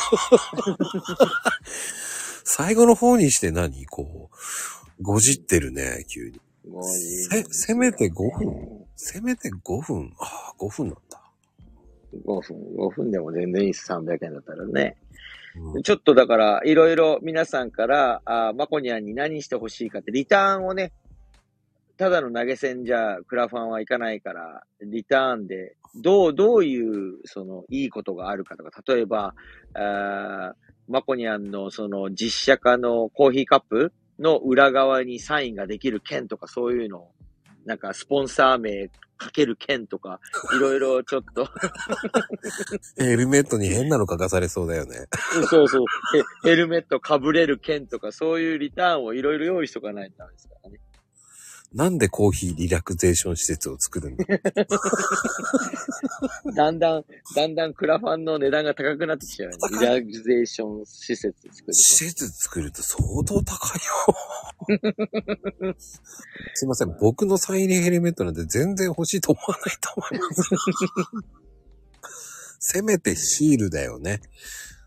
最後の方にして何？こう、ごじってるね、急に。せ、せめて5分。せめて5分。ああ、5分なんだ。5分、5分でも全然いいです。300円だったらね。うんちょっとだから、いろいろ皆さんから、あマコニャンに何してほしいかって、リターンをね、ただの投げ銭じゃ、クラファンはいかないから、リターンで、どう、どういう、その、いいことがあるかとか、例えば、あーマコニャンの、その、実写化のコーヒーカップの裏側にサインができる券とか、そういうのを、なんか、スポンサー名かける券とか、いろいろちょっと、ヘルメットに変なの書かされそうだよね。うんそうそう。ヘヘルメット被れる剣とか、そういうリターンをいろいろ用意しとかないとダメですからね。なんでコーヒーリラクゼーション施設を作るんだ？だんだん、だんだんクラファンの値段が高くなってきちゃうよね。リラクゼーション施設作る施設作ると相当高いよ。すいません。僕のサイン入りヘルメットなんて全然欲しいと思わないと思います。せめてシールだよね。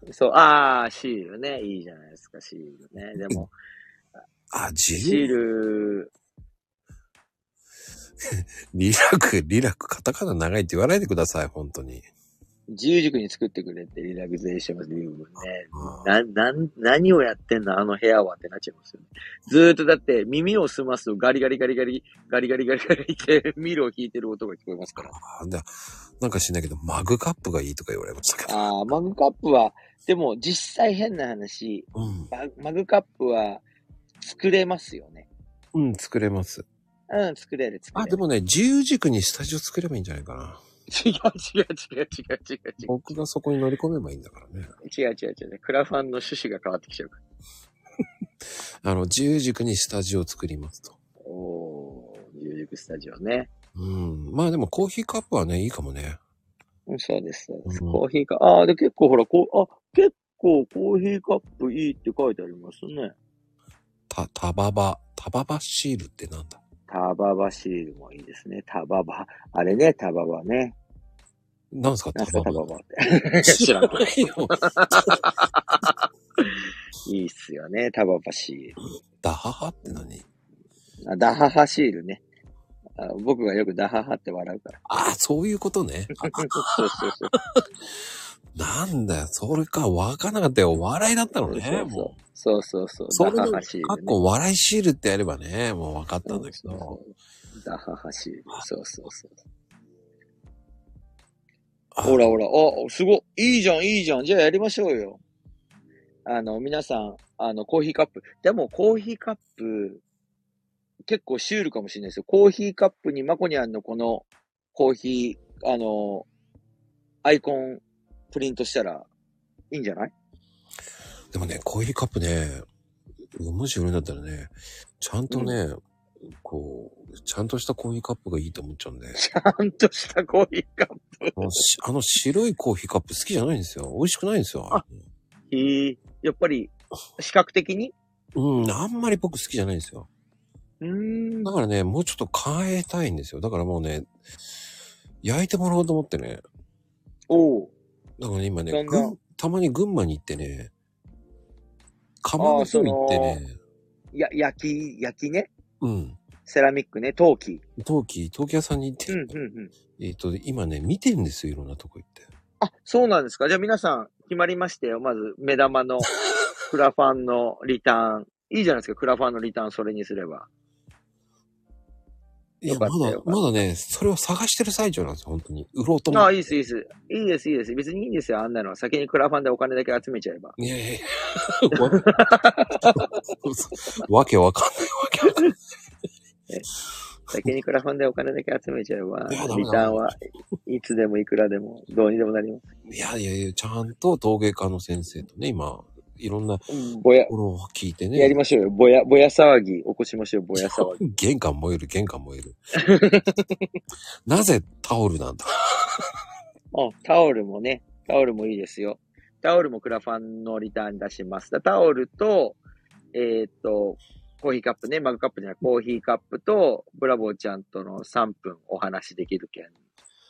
と。そう、ああ、シールね。いいじゃないですか、シールね。でも、あ、シジール、リラク、リラク、カタカナ長いって言わないでください、本当に。自由塾に作ってくれって、リラクゼーションリームね。うんな、なん、何をやってんのあの部屋はってなっちゃいますよね。ずーっとだって耳を澄ますとガリガリガリガリ、ガリガリガリガリってミルを引いてる音が聞こえますから。あだなんか知んないけど、マグカップがいいとか言われましたけど。ああ、マグカップは、でも実際変な話、うん。ママグカップは作れますよね。うん、作れます。うん、作れる、作れあ、る。でもね、自由軸にスタジオ作ればいいんじゃないかな。違う違う違う違う違う違う。僕がそこに乗り込めばいいんだからね。違う違う違う。クラファンの趣旨が変わってきちゃうから。あの、自由軸にスタジオを作りますと。おー、自由塾スタジオね。うん。まあでもコーヒーカップはね、いいかもね。うん、そうです、そうです。うんコーヒーカップ。ああ、で、結構ほら、こう、あ、結構コーヒーカップいいって書いてありますね。た、タババ、タババシールってなんだ？タババシールもいいですね。タババ。あれね、タババね。なんすかタタババ？ババって。知らんけど。ないよ いいっすよね、タババシール。ダハハって何？あダハハシールね。あ僕がよくダハハって笑うから。ああ、そういうことね。あ そうそうそう。なんだよ、それか、わかんなかったよ。笑いだったのね、もう。そうそうそう。それの、ダハハシール、ね。かっこ笑いシールってやればね、もう分かったんだけど。そうそうダハハシール。そうそうそう。あほらほら、あ、すごい。いいじゃん、いいじゃん。じゃあやりましょうよ。あの、皆さん、あの、コーヒーカップ。でも、コーヒーカップ、結構シュールかもしれないですよ。コーヒーカップにマコニャンのこのコーヒー、あの、アイコンプリントしたらいいんじゃない？でもね、コーヒーカップね、もし売るんだったらね、ちゃんとね、こう、ちゃんとしたコーヒーカップがいいと思っちゃうんで。ちゃんとしたコーヒーカップ。あの白いコーヒーカップ好きじゃないんですよ。美味しくないんですよ。あへえ、やっぱり、視覚的に？うん、あんまり僕好きじゃないんですよ。うーん。だからね、もうちょっと変えたいんですよ。だからもうね、焼いてもらおうと思ってね。おう。だからね、今ねだんだん群たまに群馬に行ってね、釜の方行ってね、や、焼き、焼きね。うん。セラミックね。陶器。陶器、陶器屋さんに行って、うん、うん、うん。えっ、と、今ね、見てんですよ、いろんなとこ行って。あ、そうなんですか。じゃあ皆さん、決まりましたよ。まず、目玉の クラファンのリターン。いいじゃないですか。クラファンのリターンそれにすれば。よかまだったよ、かったまだね、それを探してる最中なんですよ、本当に。売ろうと思って。ああ、いいです、いいです。いいです、いいです。別にいいんですよ。あんなのは。先にクラファンでお金だけ集めちゃえば。いやいやいや。わ わけわかんないわけわかんない。先にクラファンでお金だけ集めちゃえば、リターンはいつでもいくらでも、どうにでもなります。いやいやいや、ちゃんと陶芸家の先生とね、今、いろんなうんぼや、ものを聞いてね。やりましょうよ。ぼや、ぼや騒ぎ、起こしましょう。ぼや騒ぎ。玄関燃える、玄関燃える。なぜタオルなんだ？あ、タオルもね、タオルもいいですよ。タオルもクラファンのリターン出します。だタオルと、えーっと、コーヒーカップね、マグカップじゃない、コーヒーカップと、ブラボーちゃんとの3分お話できる件。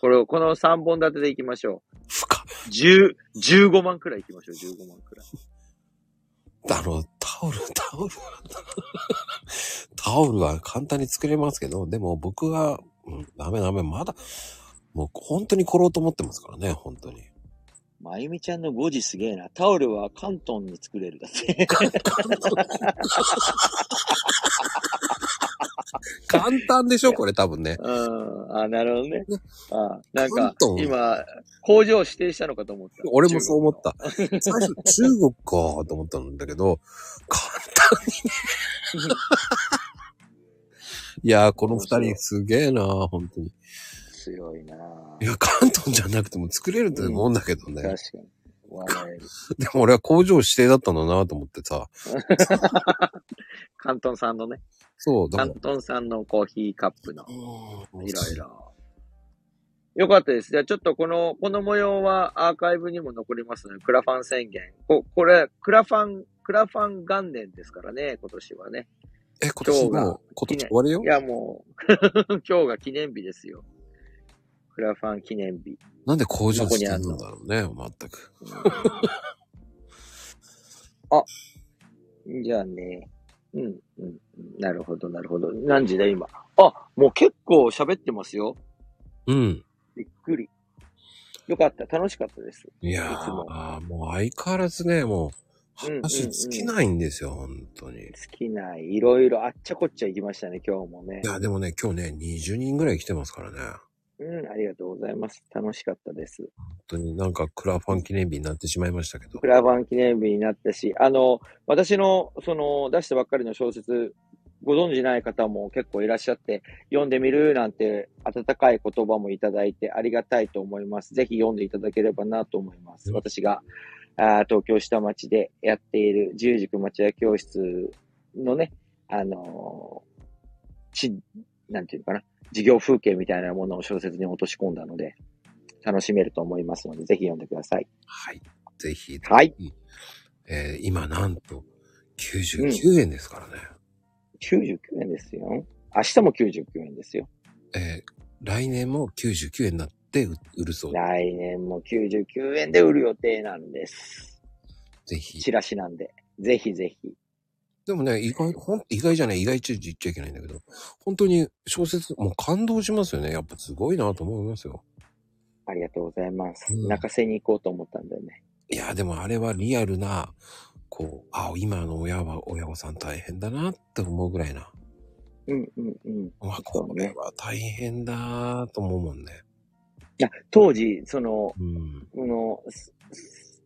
これを、この3本立てでいきましょ深う。10、15万くらいいきましょう、15万くらい。だろう、タオル、タオル。タオルは簡単に作れますけど、でも僕は、うん、ダメダメ、まだ、もう本当に来ろうと思ってますからね、本当に。まゆみちゃんの5時すげえな。タオルは関東に作れるだって。簡単でしょ、これ多分ね。うん。あ、なるほどね。あなんか今、工場指定したのかと思った。俺もそう思った。最初、中国かと思ったんだけど、簡単にね。いやー、この二人すげえな本当に。強いないや、関東じゃなくても作れるって思うんだけどね。確かに。でも俺は工場指定だったんだなと思ってさ。関東産のね。そう、だ関。東産のコーヒーカップの。うんいろいろ。よかったです。じゃあちょっとこの、この模様はアーカイブにも残りますので、クラファン宣言。ここれ、クラファン、クラファン元年ですからね、今年はね。え、今年もう、今年終わりよ？いやもう、今日が記念日ですよ。クラファン記念日。なんで工場してるんだろうね、全く。あ、じゃあね。うん、うん、うんなるほど、なるほど。何時だ、今？あ、もう結構喋ってますよ。うん。びっくり。よかった、楽しかったです。いやいつもー、もう相変わらずね、もう、うんうんうん話尽きないんですよ、本当に。い好きな、いろいろあっちゃこっちゃ行きましたね、今日もね。や、でもね、今日ね、20人ぐらい来てますからね。うん、ありがとうございます。楽しかったです。本当になんかクラファン記念日になってしまいましたけどク。ラファン記念日になったし、あの、私の、その、出したばっかりの小説、ご存知ない方も結構いらっしゃって、読んでみるなんて温かい言葉もいただいてありがたいと思います。ぜひ読んでいただければなと思います。うん私が、あー東京下町でやっている自由塾町屋教室のね、あのーち、なんていうのかな、授業風景みたいなものを小説に落とし込んだので、楽しめると思いますので、ぜひ読んでください。はい。ぜひ。はい。えー今なんと、99円ですからね。99円ですよ。明日も99円ですよ。えー来年も99円になって売売るそうで来年も99円で売る予定なんです。ぜひ。チラシなんで。ぜひぜひ。でもね、意外、ほん、意外じゃない、意外中言っちゃいけないんだけど、本当に小説、もう感動しますよね。やっぱすごいなと思いますよ。ありがとうございます。うん泣かせに行こうと思ったんだよね。いや、でもあれはリアルな、こう、あ、今の親は、親御さん大変だなって思うぐらいな。うんうんうん。わ、そうねこれは大変だと思うもんね。いや、当時、その、うん。この、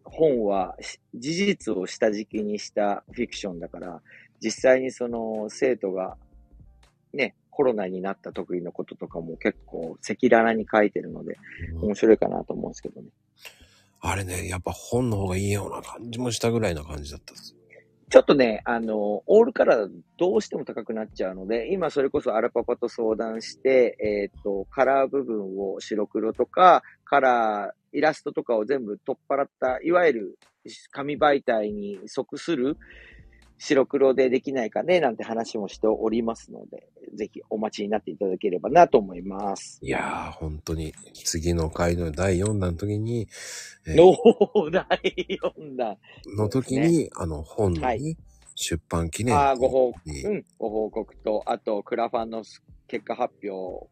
本はし事実を下敷きにしたフィクションだから、実際にその生徒がね、コロナになった時のこととかも結構赤裸々に書いてるので、面白いかなと思うんですけどね。あれね、やっぱ本の方がいいような感じもしたぐらいな感じだったんですよ。ちょっとね、あの、オールカラーだとどうしても高くなっちゃうので、今それこそアラパパと相談して、えっ、と、カラー部分を白黒とか、カラー、イラストとかを全部取っ払った、いわゆる紙媒体に即する白黒でできないかね、なんて話もしておりますので、ぜひお待ちになっていただければなと思います。いやー、本当に、次の回の第4弾の時に、えー第4弾。の時に、あの、本のね、はい出版記念ああ、ご報告、にうん、ご報告と、あと、クラファンの結果発表を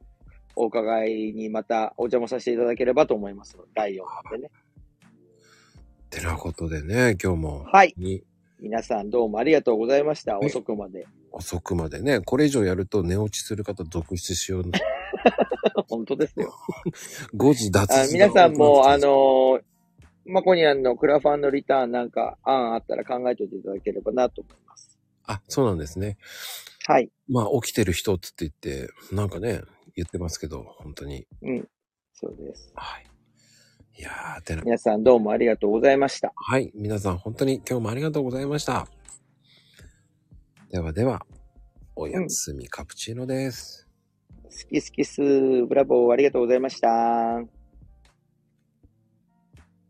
お伺いにまたお邪魔させていただければと思います第4弾でね。てなことでね、今日も、はい。に皆さんどうもありがとうございました。遅くまで。遅くまでね、これ以上やると寝落ちする方続出しよう。本当ですよ。5時脱あ字皆さんも、あのーマコニャンのクラファンのリターンなんか案あったら考えておいていただければなと思います。あ、そうなんですね。はい。まあ、起きてる人っつって言って、なんかね、言ってますけど、本当に。うん。そうです。はい。いやー、てな、皆さんどうもありがとうございました。はい。皆さん本当に今日もありがとうございました。ではでは、おやすみカプチーノです。好き好きす。ブラボーありがとうございました。